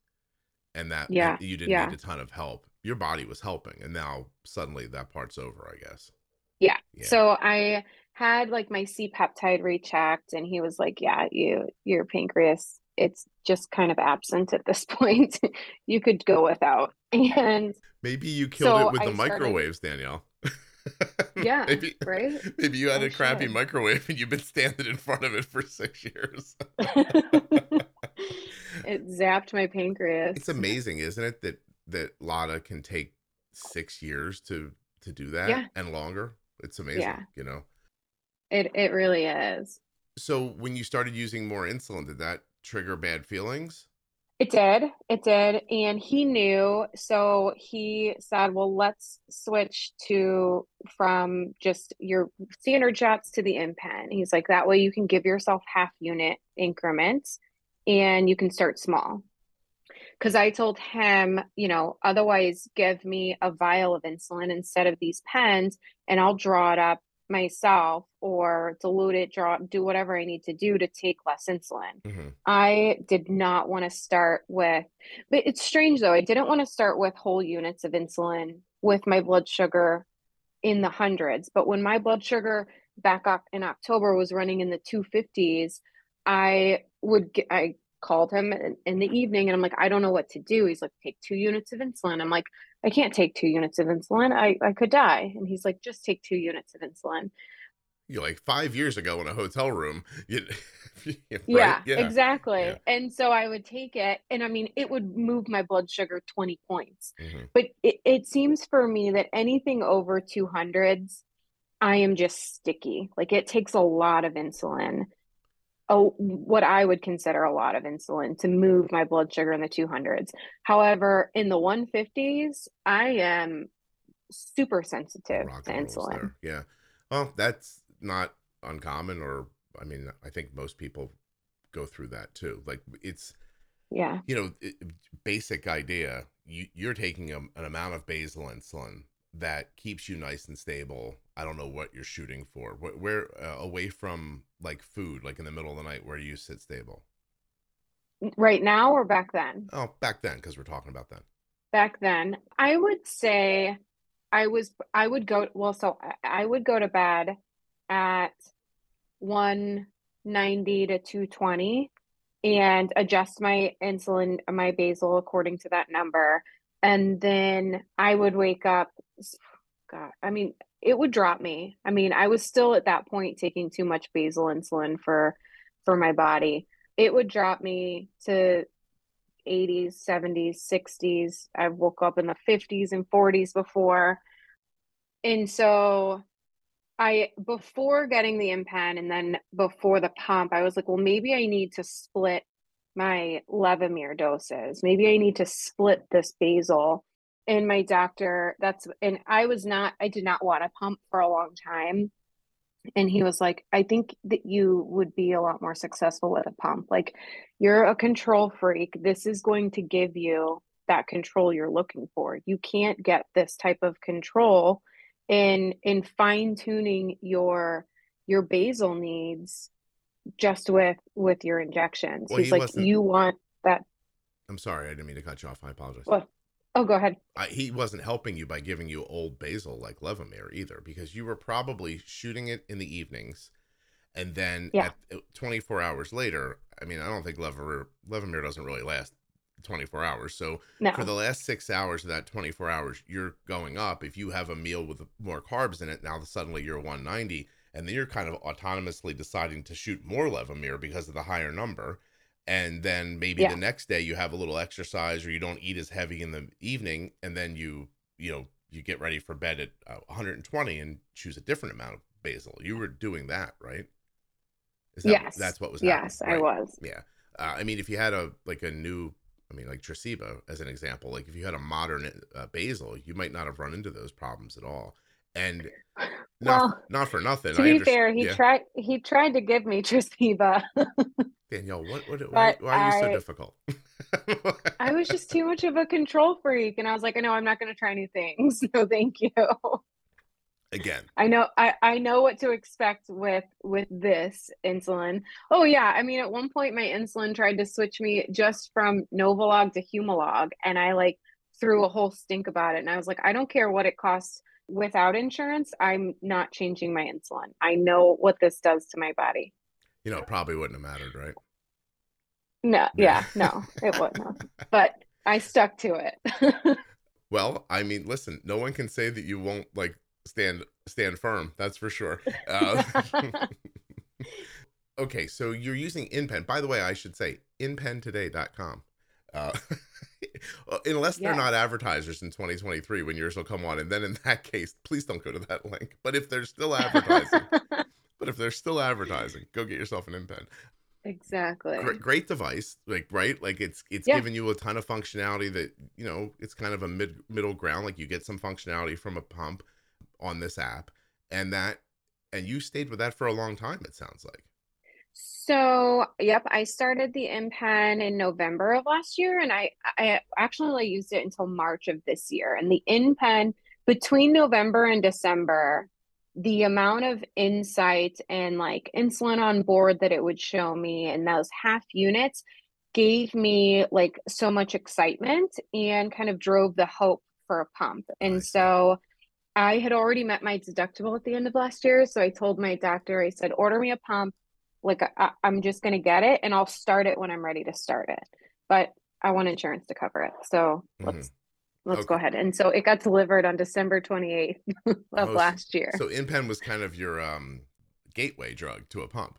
and that Yeah, you didn't yeah. need a ton of help. Your body was helping, and now suddenly that part's over. I guess. Yeah. Yeah. So I had like my C peptide rechecked and he was like, Yeah, you your pancreas, it's just kind of absent at this point. You could go without. And Maybe you killed So it with I the started- manowaves, Danielle. Yeah, maybe, right? Maybe you had a crappy should. microwave and you've been standing in front of it for six years. It zapped my pancreas. it's amazing, isn't it, that that LADA can take six years to to do that Yeah. and longer. It's amazing, Yeah. you know. It it really is. So when you started using more insulin, did that trigger bad feelings? It did. It did. And he knew. So he said, well, let's switch to from just your standard shots to the InPen. He's like, that way you can give yourself half unit increments and you can start small. Because I told him, you know, otherwise give me a vial of insulin instead of these pens and I'll draw it up myself or dilute it, draw, do whatever I need to do to take less insulin. Mhm. I did not want to start with, but it's strange though. I didn't want to start with whole units of insulin with my blood sugar in the hundreds. But when my blood sugar back up in October was running in the 250s, I would get, I called him in, in the evening and I'm like, I don't know what to do. He's like, take two units of insulin. I'm like, I can't take two units of insulin. I, I could die. And he's like, just take two units of insulin. You like five years ago in a hotel room. You, right? Yeah, exactly. Yeah. And so I would take it, and I mean, it would move my blood sugar 20 points. Mhm. But it, it seems for me that anything over 200s, I am just sticky. Like it takes a lot of insulin, oh, what I would consider a lot of insulin to move my blood sugar in the 200s. However, in the 150s, I am super sensitive Rock to insulin. there. Yeah. Well, that's not uncommon, or I mean, I think most people go through that too. Like it's Yeah. you know, it, basic idea. You, you're taking a, an amount of basal insulin that keeps you nice and stable? I don't know what you're shooting for. Where, where uh, away from like food, like in the middle of the night, where you sit stable? Right now or back then? Oh, back then, because we're talking about then. Back then, I would say I was I would go well, so I would go to bed at 190 to 220 and adjust my insulin, my basal according to that number. And then I would wake up. God, I mean, it would drop me. I mean, I was still at that point taking too much basal insulin for for my body. It would drop me to 80s, 70s, 60s. I woke up in the 50s and 40s before. And so I before getting the InPen and then before the pump, I was like, well, maybe I need to split my Levemir doses. Maybe I need to split this basal. And my doctor, that's and I was not, I did not want to pump for a long time. And he was like, I think that you would be a lot more successful with a pump. Like, you're a control freak. This is going to give you that control you're looking for. You can't get this type of control in in fine tuning your your basal needs just with with your injections. Well, He's he like, you want that. I'm sorry, I didn't mean to cut you off. I apologize. Oh, go ahead. I, he wasn't helping you by giving you old basal like Levemir either, because you were probably shooting it in the evenings, and then yeah. at uh, 24 hours later. I mean, I don't think Levemir Levemir doesn't really last 24 hours. So no. for the last six hours of that 24 hours, you're going up. If you have a meal with more carbs in it, now suddenly you're 190, and then you're kind of autonomously deciding to shoot more Levemir because of the higher number. And then maybe yeah. the next day you have a little exercise or you don't eat as heavy in the evening, and then you you know you get ready for bed at uh, 120 and choose a different amount of basal You were doing that, right? That, yes, that's what was. Yes? I was. Yeah, uh, I mean, if you had a like a new I mean, like Tresiba as an example. Like if you had a modern uh, basal, you might not have run into those problems at all. And not, well, not for nothing. To be fair, he yeah. tried. He tried to give me Tresiba. Danielle, what? what why, why, are you I, so difficult? I was just too much of a control freak, and I was like, I know I'm not going to try new things. No, thank you again i know i i know what to expect with with this insulin oh yeah i mean at one point my insulin tried to switch me just from novolog to humalog and i like threw a whole stink about it and i was like i don't care what it costs without insurance i'm not changing my insulin i know what this does to my body you know it probably wouldn't have mattered right no yeah no it wouldn't but i stuck to it well i mean listen no one can say that you won't like stand stand firm. That's for sure. Uh, okay, so you're using InPen. By the way, I should say inpentoday.com. Uh, unless they're not advertisers in 2023 when yours will come on, and then in that case, please don't go to that link. But if they're still advertising, but if they're still advertising, go get yourself an InPen Exactly. Great, great, device, like right, like it's it's yeah. giving you a ton of functionality that you know it's kind of a mid middle ground. Like you get some functionality from a pump, on this app and that and you stayed with that for a long time it sounds like so yep i started the InPen in november of last year and i i actually used it until march of this year and the InPen between november and december the amount of insight and like insulin on board that it would show me and those half units gave me like so much excitement and kind of drove the hope for a pump and so I had already met my deductible at the end of last year. So I told my doctor, I said, order me a pump. Like I, am just going to get it and I'll start it when I'm ready to start it. But I want insurance to cover it. So mm-hmm. let's let's okay. go ahead. And so it got delivered on December 28th of oh, last year. So InPen was kind of your um, gateway drug to a pump.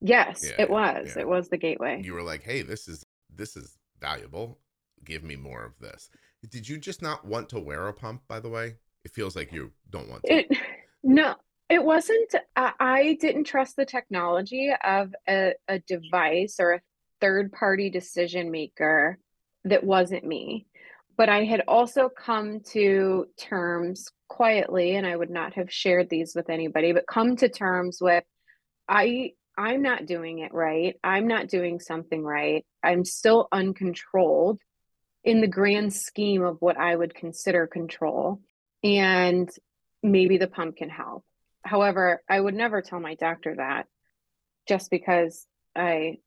Yes, yeah, it was. Yeah. It was the gateway. You were like, "Hey, this is this is valuable. Give me more of this." Did you just not want to wear a pump, by the way? it feels like you don't want to. It, no, it wasn't. I, didn't trust the technology of a, a device or a third party decision maker that wasn't me. But I had also come to terms quietly, and I would not have shared these with anybody, but come to terms with I I'm not doing it right. I'm not doing something right. I'm still uncontrolled in the grand scheme of what I would consider control. and maybe the pump can help. However, I would never tell my doctor that just because I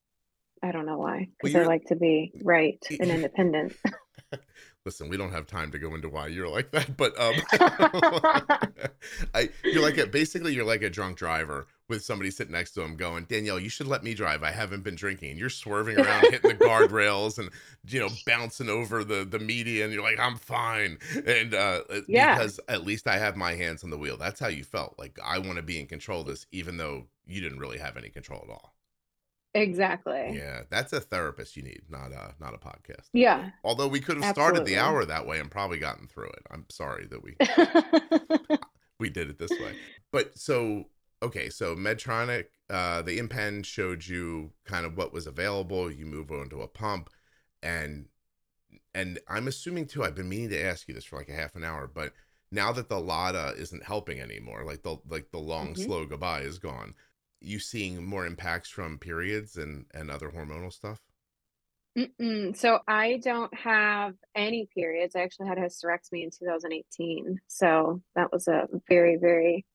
I don't know why. Because well, I like to be right and independent. Listen, we don't have time to go into why you're like that, but um, I, you're like a, basically you're like a drunk driver with somebody sitting next to him going, Danielle, you should let me drive. I haven't been drinking. You're swerving around, hitting the guardrails, and you know bouncing over the the median. You're like, I'm fine, and uh, yeah. because at least I have my hands on the wheel. That's how you felt. Like I want to be in control of this, even though you didn't really have any control at all. Exactly. Yeah, that's a therapist you need, not a not a podcast. Yeah. Although we could have Absolutely. started the hour that way and probably gotten through it. I'm sorry that we we did it this way. But so okay, so Medtronic, uh, the InPen showed you kind of what was available. You move on to a pump, and and I'm assuming too. I've been meaning to ask you this for like a half an hour, but now that the LADA isn't helping anymore, like the like the long mm-hmm. slow goodbye is gone you seeing more impacts from periods and and other hormonal stuff? Mm-mm. So I don't have any periods. I actually had a hysterectomy in 2018. So that was a very, very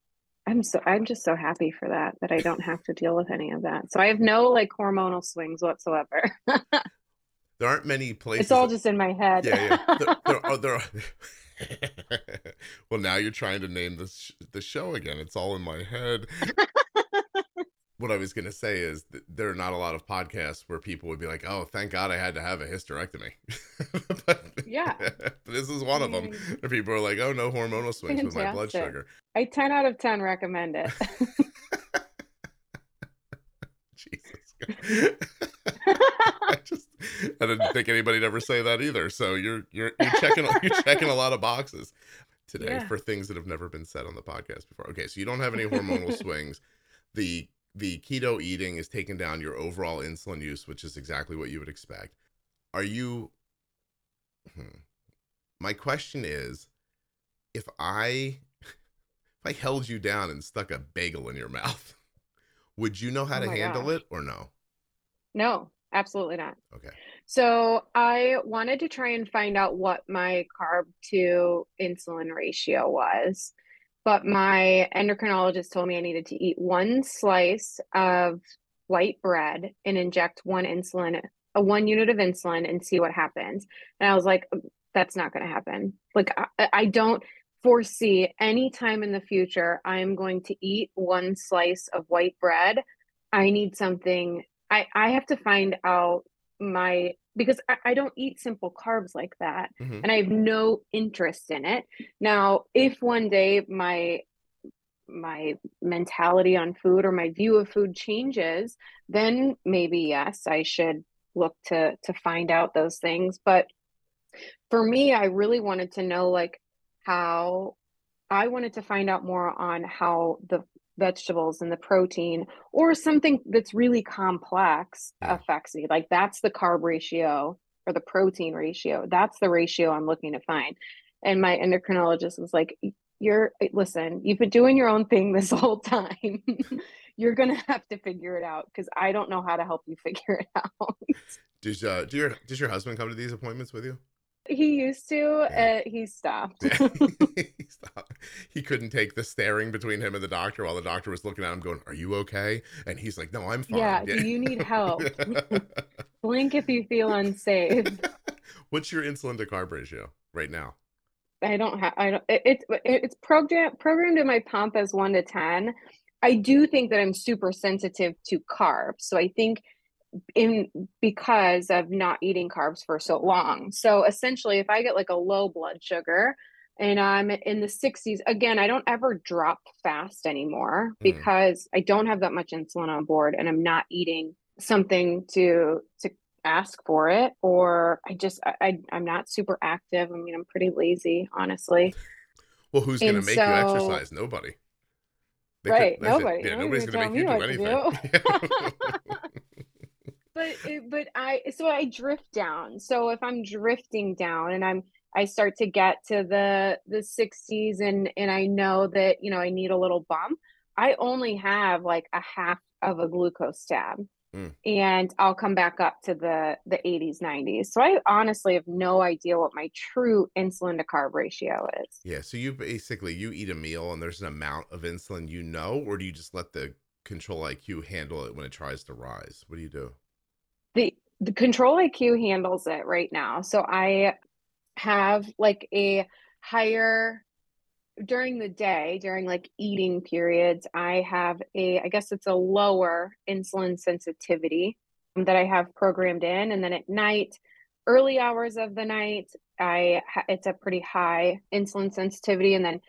I'm so I'm just so happy for that that I don't have to deal with any of that. So I have no like hormonal swings whatsoever. there aren't many places. It's all just in my head. Yeah, yeah. There, there are, there are... well, now you're trying to name this the show again. It's all in my head what I was going to say is that there are not a lot of podcasts where people would be like, "Oh, thank God I had to have a hysterectomy." but, yeah, this is one of them. Where people are like, "Oh, no hormonal swings Fantastic. with my blood sugar." I ten out of ten recommend it. Jesus. I just I didn't think anybody'd ever say that either. So you're you're you're checking you're checking a lot of boxes today yeah. for things that have never been said on the podcast before. Okay, so you don't have any hormonal swings. The the keto eating is taking down your overall insulin use, which is exactly what you would expect. Are you? Hmm. My question is, if I if I held you down and stuck a bagel in your mouth, would you know how oh to handle gosh. it or no? No, absolutely not. Okay. So I wanted to try and find out what my carb to insulin ratio was but my endocrinologist told me I needed to eat one slice of white bread and inject one insulin, a one unit of insulin, and see what happens. And I was like, mm, that's not going to happen. Like, I, I don't foresee any time in the future I'm going to eat one slice of white bread. I need something. I, I have to find out my because I, I, don't eat simple carbs like that mm-hmm. and I have no interest in it. Now, if one day my my mentality on food or my view of food changes, then maybe yes, I should look to to find out those things. But for me, I really wanted to know like how I wanted to find out more on how the vegetables and the protein or something that's really complex affects me like that's the carb ratio or the protein ratio. That's the ratio i'm looking to find. And my endocrinologist was like you're listen you've been doing your own thing this whole time. You're gonna have to figure it out because i don't know how to help you figure it out. Does uh do your does your husband come to these appointments with you he used to. Yeah. Uh, he stopped. he stopped. He couldn't take the staring between him and the doctor while the doctor was looking at him, going, "Are you okay?" And he's like, "No, I'm fine." Yeah. yeah. Do you need help? Blink if you feel unsafe. What's your insulin to carb ratio right now? I don't have. I don't. It, it's it's programmed programmed in my pump as one to ten. I do think that I'm super sensitive to carbs, so I think in because of not eating carbs for so long. So essentially, if I get like a low blood sugar and I'm in the 60s, again, I don't ever drop fast anymore mm. because I don't have that much insulin on board and I'm not eating something to to ask for it or I just I, I am not super active. I mean, I'm pretty lazy, honestly. Well, who's going to make so, you exercise? Nobody. They right, could, nobody. Yeah, nobody's going to make you do anything. but but I so I drift down. So if I'm drifting down and I'm I start to get to the the 60s and and I know that you know I need a little bump, I only have like a half of a glucose tab. mm. and I'll come back up to the the 80s, 90s. So I honestly have no idea what my true insulin to carb ratio is. Yeah, so you basically you eat a meal and there's an amount of insulin you know, or do you just let the control IQ handle it when it tries to rise? What do you do? The the control IQ handles it right now. So I have like a higher during the day during like eating periods i have a i guess it's a lower insulin sensitivity that i have programmed in and then at night early hours of the night i it's a pretty high insulin sensitivity and then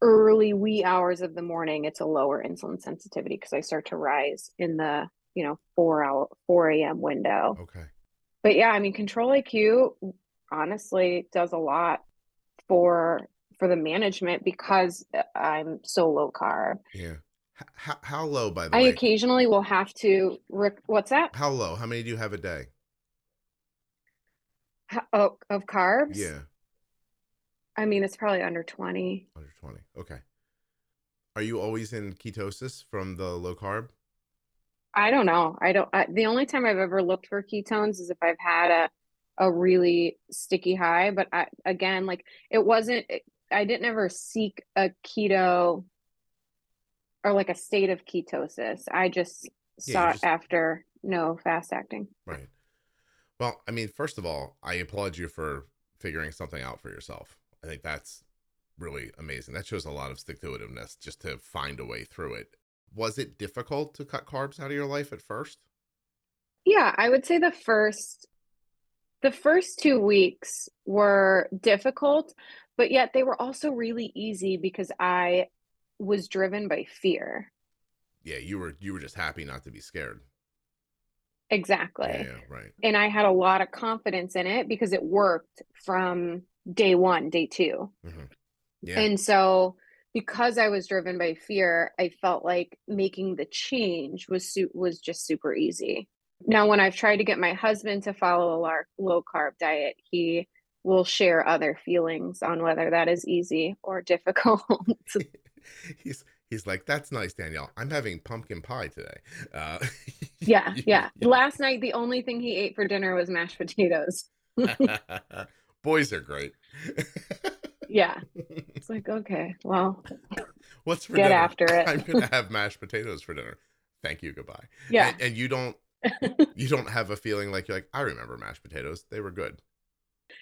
early wee hours of the morning it's a lower insulin sensitivity because i start to rise in the you know 4 hour 4 a.m window okay but yeah i mean control iq honestly does a lot for for the management because uh, I'm so low carb. Yeah. How, how low, by the I way? I occasionally will have to. Rec- What's that? How low? How many do you have a day? How, oh, of carbs? Yeah. I mean, it's probably under 20. Under 20. Okay. Are you always in ketosis from the low carb? I don't know. I don't. I, the only time I've ever looked for ketones is if I've had a a really sticky high. But I, again, like it wasn't. It, I didn't ever seek a keto or like a state of ketosis. I just yeah, sought just... after no fast acting. Right. Well, I mean, first of all, I applaud you for figuring something out for yourself. I think that's really amazing. That shows a lot of stick to itiveness just to find a way through it. Was it difficult to cut carbs out of your life at first? Yeah, I would say the first the first 2 weeks were difficult, but yet they were also really easy because I was driven by fear. Yeah, you were you were just happy not to be scared. Exactly. Yeah, yeah, right. And I had a lot of confidence in it because it worked from day 1, day 2. Mm-hmm. Yeah. And so because I was driven by fear, I felt like making the change was su- was just super easy. Now when I've tried to get my husband to follow a low carb diet, he will share other feelings on whether that is easy or difficult. he's he's like, "That's nice, Danielle. I'm having pumpkin pie today." Uh, yeah, yeah. Last night, the only thing he ate for dinner was mashed potatoes. Boys are great. yeah, it's like okay, well, what's for get dinner? after it. I'm gonna have mashed potatoes for dinner. Thank you. Goodbye. Yeah, and, and you don't you don't have a feeling like you're like I remember mashed potatoes. They were good.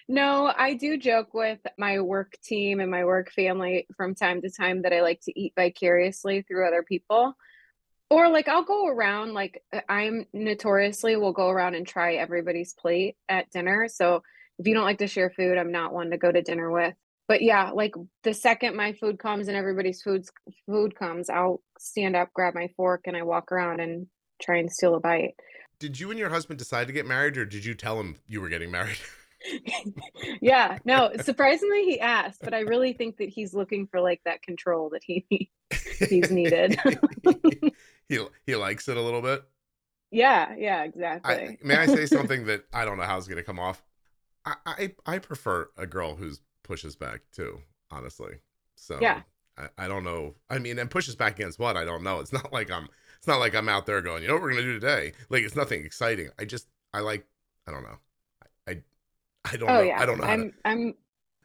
No, I do joke with my work team and my work family from time to time that I like to eat vicariously through other people. Or like I'll go around like I'm notoriously will go around and try everybody's plate at dinner. So if you don't like to share food, I'm not one to go to dinner with. But yeah, like the second my food comes and everybody's food food comes, I'll stand up, grab my fork, and I walk around and try and steal a bite. Did you and your husband decide to get married, or did you tell him you were getting married? yeah, no, surprisingly he asked, but I really think that he's looking for like that control that he he's needed. he he likes it a little bit. Yeah, yeah, exactly. I, may I say something that I don't know how it's going to come off? I, I I prefer a girl who's pushes back too, honestly. So yeah, I, I don't know. I mean, and pushes back against what? I don't know. It's not like I'm. It's not like I'm out there going, you know what we're gonna do today. Like it's nothing exciting. I just I like. I don't know. I I don't oh, know. Yeah. I don't know. I'm. To, I'm.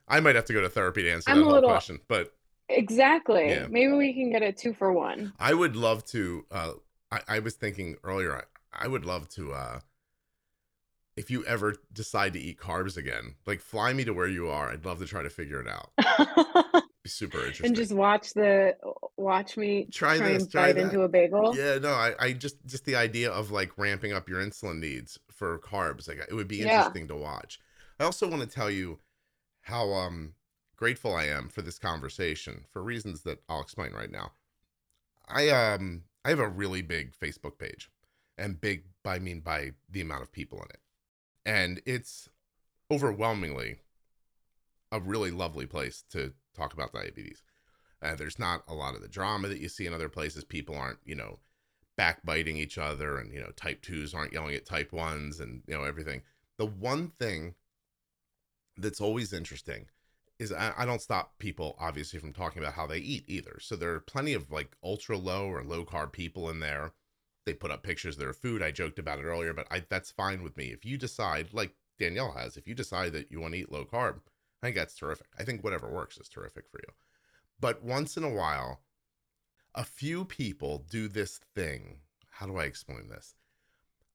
I might have to go to therapy to answer I'm that whole little, question, but exactly. Yeah. Maybe we can get a two for one. I would love to. Uh, I, I was thinking earlier. I, I would love to. uh if you ever decide to eat carbs again, like fly me to where you are. I'd love to try to figure it out. Super interesting. And just watch the watch me try, try this, and try bite that. into a bagel. Yeah, no, I, I just just the idea of like ramping up your insulin needs for carbs, like it would be interesting yeah. to watch. I also want to tell you how um grateful I am for this conversation for reasons that I'll explain right now. I um I have a really big Facebook page, and big by I mean by the amount of people in it, and it's overwhelmingly a really lovely place to talk about diabetes. Uh, there's not a lot of the drama that you see in other places. People aren't, you know, backbiting each other, and you know, type twos aren't yelling at type ones, and you know everything. The one thing that's always interesting is I, I, don't stop people obviously from talking about how they eat either. So there are plenty of like ultra low or low carb people in there They put up pictures of their food. I joked about it earlier, but I, that's fine with me. If you decide, like Danielle has, if you decide that you want to eat low carb, I think that's terrific. I think whatever works is terrific for you. But once in a while, a few people do this thing. How do I explain this?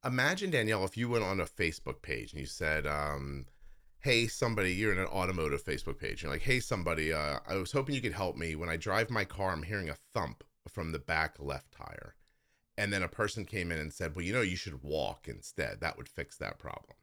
Imagine, Danielle, if you went on a Facebook page and you said, um, hey somebody you're in an automotive facebook page you're like hey somebody uh, i was hoping you could help me when i drive my car i'm hearing a thump from the back left tire and then a person came in and said well you know you should walk instead. That would fix that problem.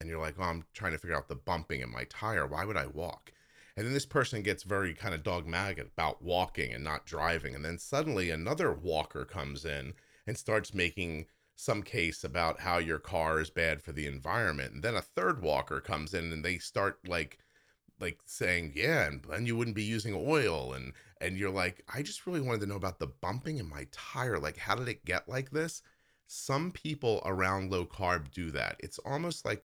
And you're like oh i'm trying to figure out the bumping in my tire. Why would i walk? And then this person gets very kind of dogmatic about walking and not driving and then suddenly another walker comes in and starts making some case about how your car is bad for the environment and then a third walker comes in and they start like like saying yeah and then you wouldn't be using oil and and you're like i just really wanted to know about the bumping in my tire like how did it get like this some people around low carb do that it's almost like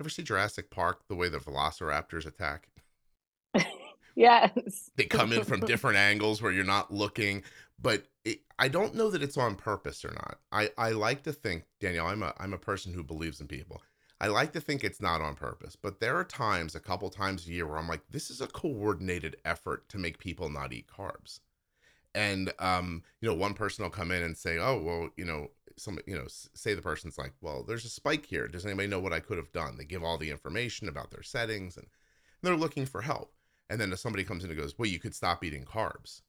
ever see jurassic park the way the velociraptors attack yes they come in from different angles where you're not looking but it, I don't know that it's on purpose or not. I, I like to think, Danielle, I'm a I'm a person who believes in people. I like to think it's not on purpose, but there are times, a couple times a year, where I'm like, this is a coordinated effort to make people not eat carbs. And um, you know, one person will come in and say, "Oh, well, you know, some, you know, say the person's like, well, there's a spike here. Does anybody know what I could have done?" They give all the information about their settings, and they're looking for help. And then if somebody comes in and goes, "Well, you could stop eating carbs,"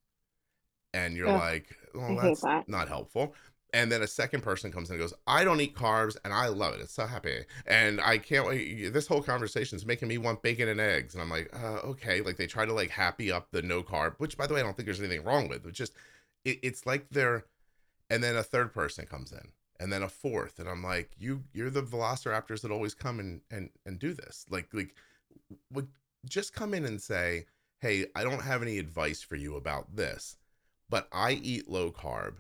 and you're like, well, that's that. not helpful. And then a second person comes in and goes, I don't eat carbs and I love it. It's so happy. And I can't wait. This whole conversation is making me want bacon and eggs. And I'm like, uh, okay. Like they try to like happy up the no carb, which by the way, I don't think there's anything wrong with. It's just, it, it's like they're, and then a third person comes in and then a fourth. And I'm like, you, you're the velociraptors that always come and, and, and do this. Like, like, would just come in and say, Hey, I don't have any advice for you about this but I eat low carb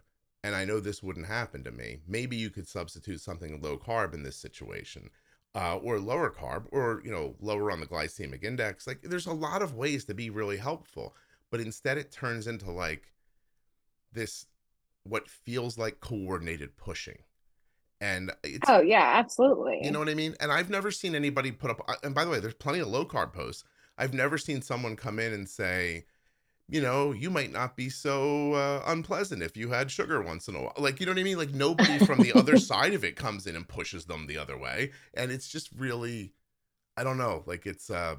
and I know this wouldn't happen to me. Maybe you could substitute something low carb in this situation. Uh, or lower carb, or you know, lower on the glycemic index. Like, there's a lot of ways to be really helpful, but instead it turns into like this what feels like coordinated pushing. And it's oh yeah, absolutely. You know what I mean? And I've never seen anybody put up. And by the way, there's plenty of low carb posts. I've never seen someone come in and say, you know, you might not be so uh, unpleasant if you had sugar once in a while. Like, you know what I mean? Like, nobody from the other side of it comes in and pushes them the other way. And it's just really, I don't know, like, it's, uh,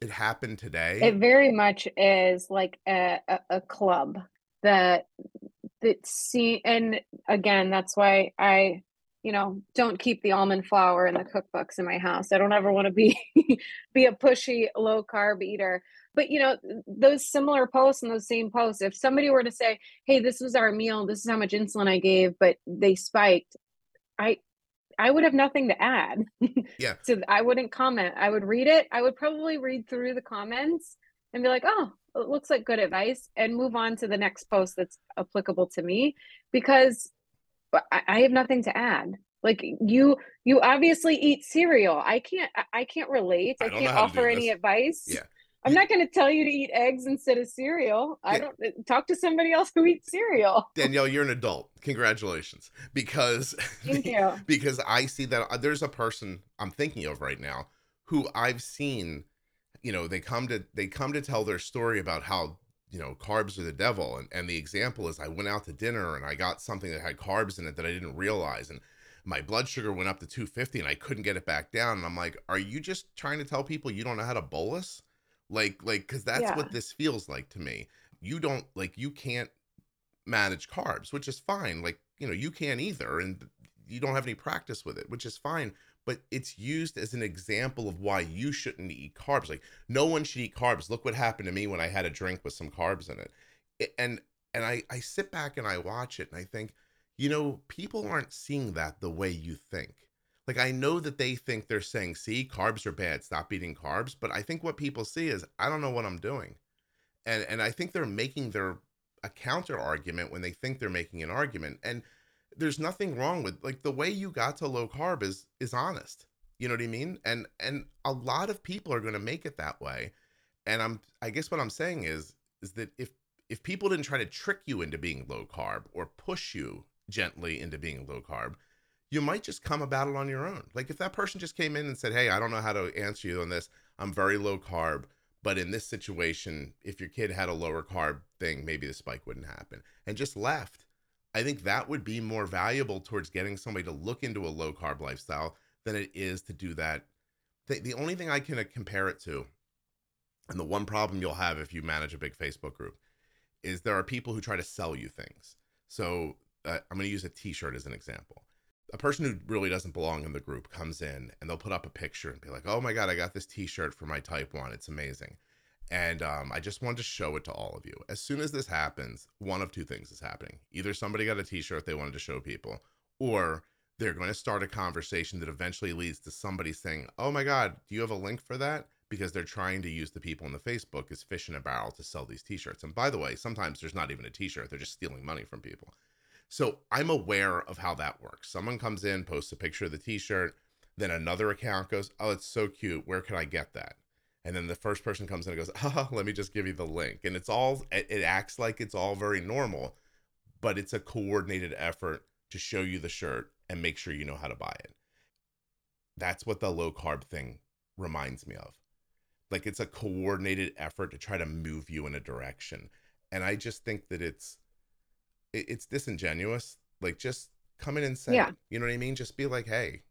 it happened today. It very much is like a, a, a club that, that see, and again, that's why I, you know, don't keep the almond flour in the cookbooks in my house. I don't ever want to be, be a pushy low carb eater but you know those similar posts and those same posts if somebody were to say hey this was our meal this is how much insulin i gave but they spiked i i would have nothing to add. Yeah. So i wouldn't comment. I would read it. I would probably read through the comments and be like oh it looks like good advice and move on to the next post that's applicable to me because I, I have nothing to add. Like you you obviously eat cereal. I can't i can't relate. I, I can't offer any advice. Yeah I'm not going to tell you to eat eggs instead of cereal. I don't talk to somebody else who eats cereal. Danielle, you're an adult. Congratulations, because thank you. because I see that uh, there's a person I'm thinking of right now who I've seen. You know, they come to they come to tell their story about how you know carbs are the devil, and and the example is I went out to dinner and I got something that had carbs in it that I didn't realize, and my blood sugar went up to 250 and I couldn't get it back down. And I'm like, are you just trying to tell people you don't know how to bolus? Like like because that's yeah. what this feels like to me. You don't like you can't manage carbs which is fine like you know you can't either and you don't have any practice with it which is fine but it's used as an example of why you shouldn't eat carbs like no one should eat carbs. Look what happened to me when i had a drink with some carbs in it. And and i i sit back and i watch it and i think you know people aren't seeing that the way you think like I know that they think they're saying, "See, carbs are bad. Stop eating carbs." But I think what people see is, I don't know what I'm doing, and and I think they're making their a counter argument when they think they're making an argument. And there's nothing wrong with like the way you got to low carb is is honest. You know what I mean? And and a lot of people are going to make it that way. And I'm I guess what I'm saying is is that if if people didn't try to trick you into being low carb or push you gently into being low carb, you might just come about it on your own. Like if that person just came in and said, Hey, I don't know how to answer you on this. I'm very low carb. But in this situation, if your kid had a lower carb thing, maybe the spike wouldn't happen and just left. I think that would be more valuable towards getting somebody to look into a low carb lifestyle than it is to do that. The, the only thing I can uh, compare it to, and the one problem you'll have if you manage a big Facebook group, is there are people who try to sell you things. So uh, I'm going to use a t shirt as an example. A person who really doesn't belong in the group comes in and they'll put up a picture and be like, oh my God, I got this t shirt for my type one. It's amazing. And um, I just wanted to show it to all of you. As soon as this happens, one of two things is happening. Either somebody got a t shirt they wanted to show people, or they're going to start a conversation that eventually leads to somebody saying, Oh my God, do you have a link for that? Because they're trying to use the people in the Facebook as fish in a barrel to sell these t shirts. And by the way, sometimes there's not even a t shirt, they're just stealing money from people. So I'm aware of how that works. Someone comes in, posts a picture of the t shirt, then another account goes, Oh, it's so cute. Where can I get that? and then the first person comes in and goes oh let me just give you the link and it's all it acts like it's all very normal but it's a coordinated effort to show you the shirt and make sure you know how to buy it that's what the low carb thing reminds me of like it's a coordinated effort to try to move you in a direction and i just think that it's it's disingenuous like just come in and say yeah. you know what i mean just be like hey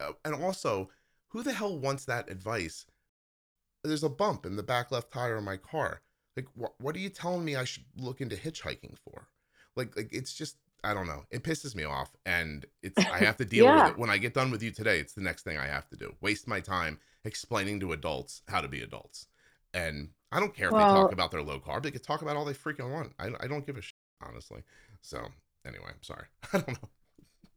uh, and also who the hell wants that advice there's a bump in the back left tire of my car. Like, wh- what are you telling me I should look into hitchhiking for? Like, like it's just I don't know. It pisses me off, and it's I have to deal yeah. with it. When I get done with you today, it's the next thing I have to do. Waste my time explaining to adults how to be adults, and I don't care if well, they talk about their low carb. They can talk about all they freaking want. I I don't give a shit, honestly. So anyway, I'm sorry. I don't know.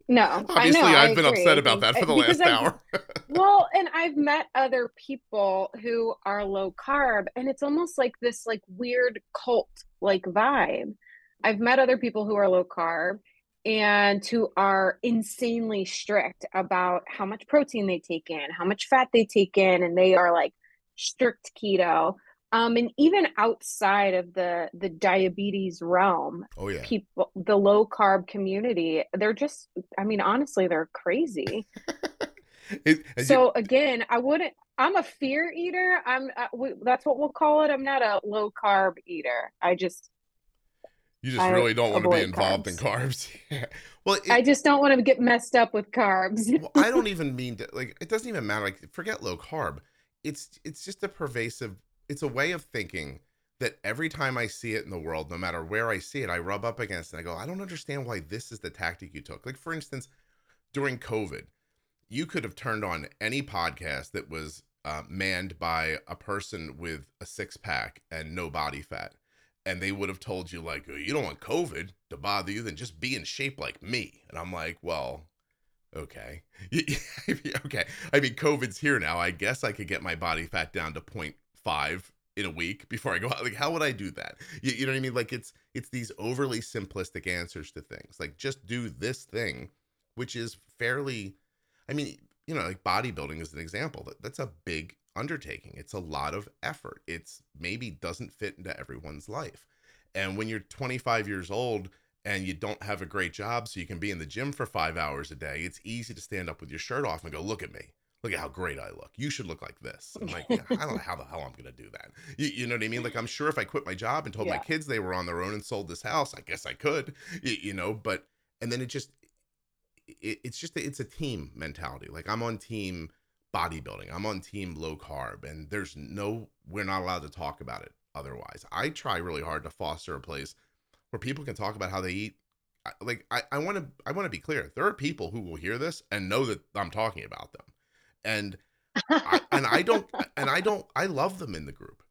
No, obviously I have been upset about that for the last I've, hour. well, and I've met other people who are low carb, and it's almost like this like weird cult like vibe. I've met other people who are low carb and who are insanely strict about how much protein they take in, how much fat they take in, and they are like strict keto um, and even outside of the the diabetes realm oh yeah. people the low carb community they're just i mean honestly they're crazy. It, so you... again i wouldn't i'm a fear eater. I'm uh, we, that's what we'll call it. I'm not a low carb eater. I just you just I really don't want to be involved carbs. in carbs well it, i just don't want to get messed up with carbs. Well, i don't even mean to like it doesn't even matter. Like forget low carb. It's it's just a pervasive it's a way of thinking that every time I see it in the world, no matter where I see it, I rub up against and I go, I don't understand why this is the tactic you took. Like, for instance, during COVID, you could have turned on any podcast that was uh, manned by a person with a six pack and no body fat. And they would have told you, like, oh, you don't want COVID to bother you, then just be in shape like me. And I'm like, well, okay. okay. I mean, COVID's here now. I guess I could get my body fat down to point five in a week before I go out. Like, how would I do that? You, you know what I mean? Like, it's it's these overly simplistic answers to things. Like, just do this thing, which is fairly. I mean, you know, like bodybuilding is an example. That that's a big undertaking. It's a lot of effort. It's maybe doesn't fit into everyone's life. And when you're 25 years old and you don't have a great job, so you can be in the gym for five hours a day, it's easy to stand up with your shirt off and go, "Look at me." Look at how great I look. You should look like this. I'm like, yeah, I don't know how the hell I'm going to do that. You, you, know what I mean? Like, I'm sure if I quit my job and told yeah. my kids they were on their own and sold this house, I guess I could, you, you know, but, and then it just, it, it's just, it's a team mentality. Like, I'm on team bodybuilding, I'm on team low carb, and there's no, we're not allowed to talk about it otherwise. I try really hard to foster a place where people can talk about how they eat like I want to I want to be clear. There are people who will hear this and know that I'm talking about them and I, and I don't and I don't I love them in the group.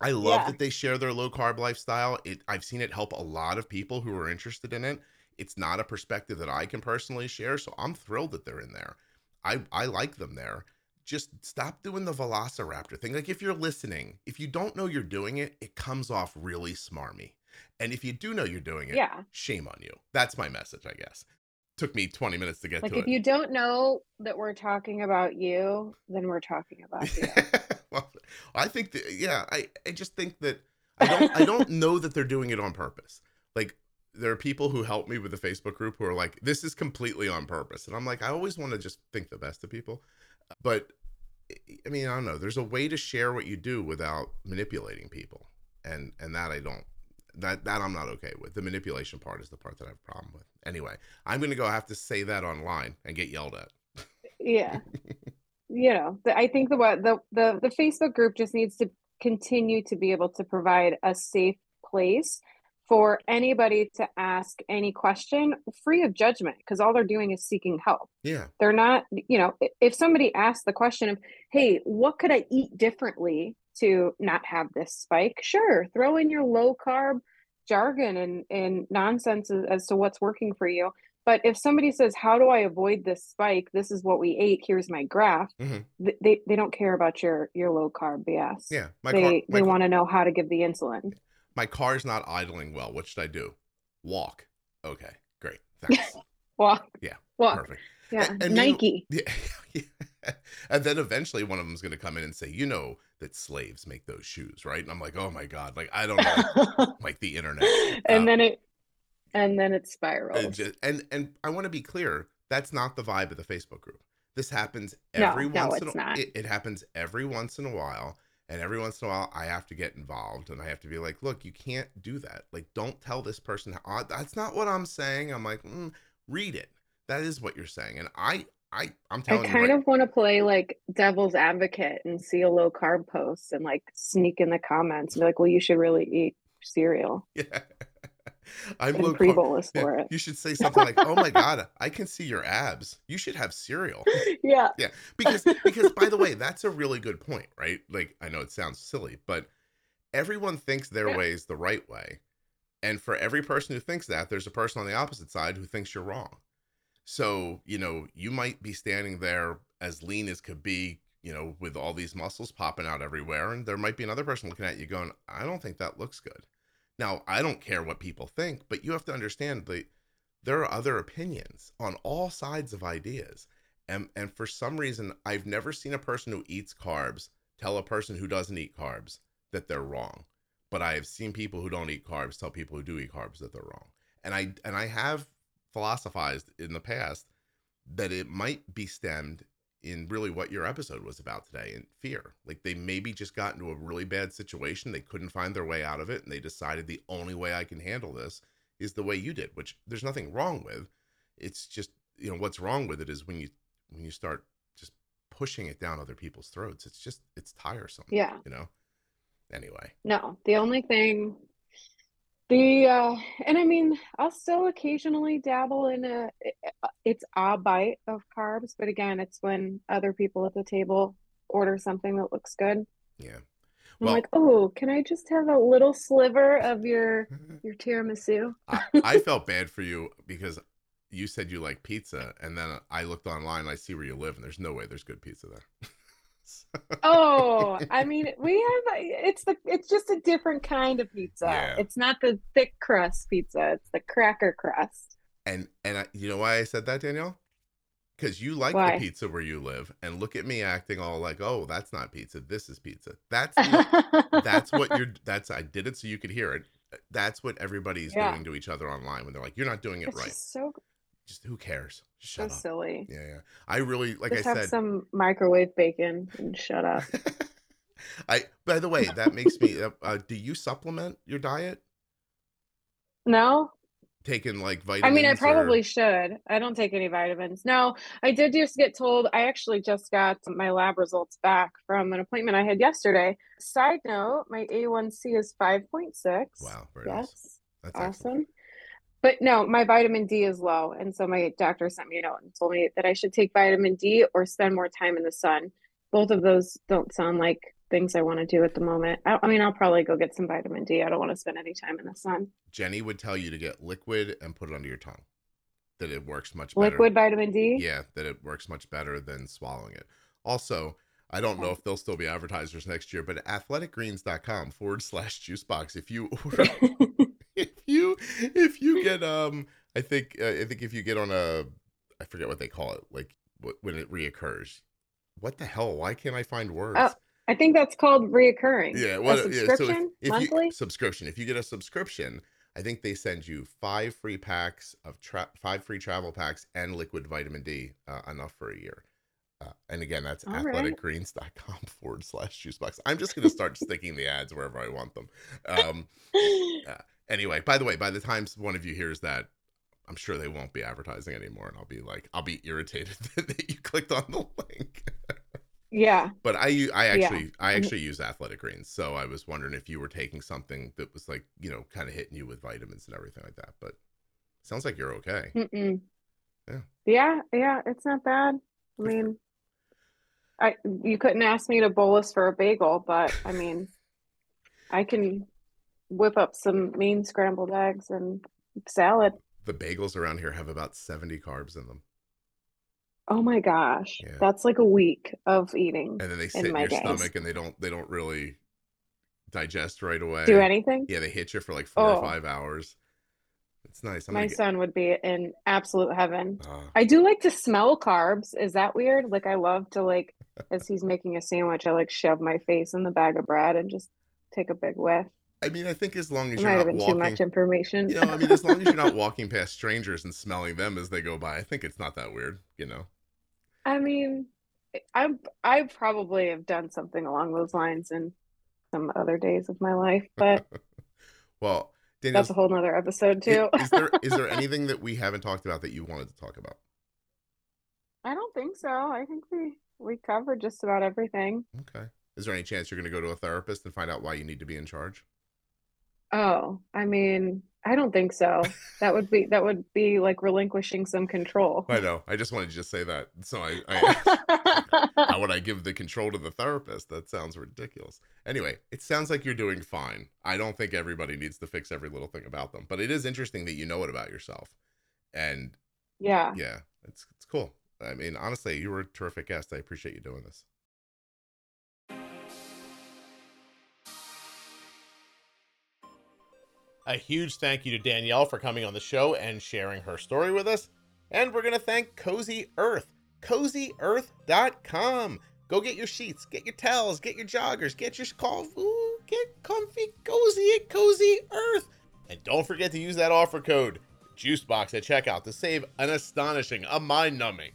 I love yeah. that they share their low carb lifestyle. It I've seen it help a lot of people who are interested in it. It's not a perspective that I can personally share, so I'm thrilled that they're in there. I I like them there. Just stop doing the velociraptor thing. Like if you're listening, if you don't know you're doing it, it comes off really smarmy. And if you do know you're doing it, yeah. shame on you. That's my message, I guess took me 20 minutes to get like to if it. you don't know that we're talking about you then we're talking about you well, i think that yeah i i just think that i don't i don't know that they're doing it on purpose like there are people who help me with the Facebook group who are like, this is completely on purpose. And I'm like, I always want to just think the best of people. But I mean, I don't know. There's a way to share what you do without manipulating people. And and that I don't that that I'm not okay with. The manipulation part is the part that I have a problem with. Anyway, I'm gonna go have to say that online and get yelled at. Yeah. you know, the, I think the what the, the the Facebook group just needs to continue to be able to provide a safe place for anybody to ask any question free of judgment because all they're doing is seeking help. Yeah. They're not, you know, if somebody asks the question of, hey, what could I eat differently to not have this spike? Sure, throw in your low carb jargon and, and nonsense as, as to what's working for you. But if somebody says, How do I avoid this spike? This is what we ate. Here's my graph. Mm-hmm. They, they don't care about your, your low carb BS. Yeah. My they car, they want to know how to give the insulin my car's not idling well. What should I do? Walk. Okay, great. Thanks. Walk. Yeah. Walk. Perfect. Yeah. And, and Nike. yeah, yeah. And then eventually one of them is going to come in and say, you know, that slaves make those shoes, right? And I'm like, oh my God. Like, I don't know. like the internet. And um, then it, and then it spirals. And, and I want to be clear. That's not the vibe of the Facebook group. This happens every no, once no, in a, it, it happens every once in a while and every once in a while, I have to get involved and I have to be like, look, you can't do that. Like, don't tell this person, how, that's not what I'm saying. I'm like, mm, read it. That is what you're saying. And I, I, I'm telling I kind right- of want to play like devil's advocate and see a low carb post and like sneak in the comments and be like, well, you should really eat cereal. Yeah. I'm low carb. Yeah, for it. You should say something like, "Oh my god, I can see your abs. You should have cereal." Yeah. Yeah. Because because by the way, that's a really good point, right? Like I know it sounds silly, but everyone thinks their yeah. way is the right way. And for every person who thinks that, there's a person on the opposite side who thinks you're wrong. So, you know, you might be standing there as lean as could be, you know, with all these muscles popping out everywhere. And there might be another person looking at you going, I don't think that looks good. Now, I don't care what people think, but you have to understand that there are other opinions on all sides of ideas. And, and for some reason, I've never seen a person who eats carbs tell a person who doesn't eat carbs that they're wrong. But I have seen people who don't eat carbs tell people who do eat carbs that they're wrong. And I and I have philosophized in the past that it might be stemmed in really what your episode was about today in fear. Like they maybe just got into a really bad situation, they couldn't find their way out of it, and they decided the only way I can handle this is the way you did, which there's nothing wrong with. It's just, you know, what's wrong with it is when you when you start just pushing it down other people's throats. It's just it's tiresome. Yeah. You know. Anyway. No, the only thing the uh and i mean i'll still occasionally dabble in a it's a bite of carbs but again it's when other people at the table order something that looks good yeah well, I'm like, oh, can I just have a little sliver of your your tiramisu? I, I felt bad for you because you said you like pizza, and then I looked online, I see where you live, and there's no way there's good pizza there. oh, I mean, we have it's the it's just a different kind of pizza. Yeah. It's not the thick crust pizza; it's the cracker crust. And and I, you know why I said that, Danielle? Because you like why? the pizza where you live, and look at me acting all like, "Oh, that's not pizza. This is pizza." That's the, that's what you're. That's I did it so you could hear it. That's what everybody's yeah. doing to each other online when they're like, "You're not doing it it's right." so just who cares? Shut so up. silly. Yeah, yeah. I really like just I have said some microwave bacon and shut up. I by the way, that makes me uh, uh, do you supplement your diet? No. Taking like vitamins. I mean, I probably or... should. I don't take any vitamins. No, I did just get told. I actually just got my lab results back from an appointment I had yesterday. Side note, my A1C is 5.6. Wow, yes. Nice. That's awesome. Excellent. But no, my vitamin D is low. And so my doctor sent me a note and told me that I should take vitamin D or spend more time in the sun. Both of those don't sound like things I want to do at the moment. I, I mean, I'll probably go get some vitamin D. I don't want to spend any time in the sun. Jenny would tell you to get liquid and put it under your tongue. That it works much better. Liquid vitamin D? Yeah, that it works much better than swallowing it. Also, I don't know if they'll still be advertisers next year, but athleticgreens.com forward slash juicebox. If you order if you get um I think uh, I think if you get on a I forget what they call it like when it reoccurs. What the hell? Why can't I find words? Oh, I think that's called reoccurring. Yeah, well, subscription yeah, so if, if monthly you, subscription. If you get a subscription, I think they send you five free packs of tra- five free travel packs and liquid vitamin D, uh, enough for a year. Uh, and again, that's All athleticgreens.com forward slash juicebox. I'm just going to start sticking the ads wherever I want them. Um, uh, anyway, by the way, by the time one of you hears that, I'm sure they won't be advertising anymore, and I'll be like, I'll be irritated that you clicked on the link. yeah, but I I actually yeah. I mm-hmm. actually use Athletic Greens, so I was wondering if you were taking something that was like you know kind of hitting you with vitamins and everything like that. But sounds like you're okay. Mm-mm. Yeah, yeah, yeah. It's not bad. I mean, I you couldn't ask me to bolus for a bagel, but I mean, I can whip up some mean scrambled eggs and salad the bagels around here have about 70 carbs in them. Oh my gosh. Yeah. That's like a week of eating. And then they sit in, in your days. stomach and they don't they don't really digest right away. Do anything? Yeah, they hit you for like four oh. or five hours. It's nice. I'm my get... son would be in absolute heaven. Uh, I do like to smell carbs. Is that weird? Like I love to like as he's making a sandwich, I like shove my face in the bag of bread and just take a big whiff. I mean, I think as long as it you're not walking, too much information. you know, I mean, as long as you're not walking past strangers and smelling them as they go by, I think it's not that weird, you know. I mean, I I probably have done something along those lines in some other days of my life, but well, that's a whole nother episode too. is there is there anything that we haven't talked about that you wanted to talk about? I don't think so. I think we we covered just about everything. Okay. Is there any chance you're going to go to a therapist and find out why you need to be in charge? Oh, I mean, I don't think so. That would be that would be like relinquishing some control. I know. I just wanted to just say that. So I, I how would I give the control to the therapist? That sounds ridiculous. Anyway, it sounds like you're doing fine. I don't think everybody needs to fix every little thing about them, but it is interesting that you know it about yourself. And yeah, yeah, it's it's cool. I mean, honestly, you were a terrific guest. I appreciate you doing this. A huge thank you to Danielle for coming on the show and sharing her story with us. And we're going to thank Cozy Earth, cozyearth.com. Go get your sheets, get your towels, get your joggers, get your coffee, get comfy, cozy at Cozy Earth. And don't forget to use that offer code JUICEBOX at checkout to save an astonishing, a mind numbing,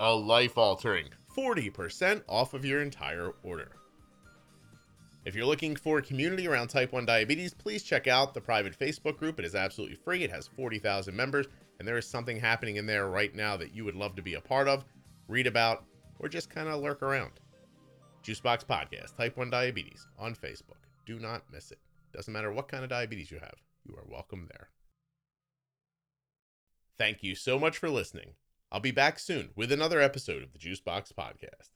a life altering 40% off of your entire order. If you're looking for a community around type 1 diabetes, please check out the private Facebook group. It is absolutely free. It has 40,000 members, and there is something happening in there right now that you would love to be a part of, read about, or just kind of lurk around. Juicebox Podcast, Type 1 Diabetes on Facebook. Do not miss it. Doesn't matter what kind of diabetes you have, you are welcome there. Thank you so much for listening. I'll be back soon with another episode of the Juicebox Podcast.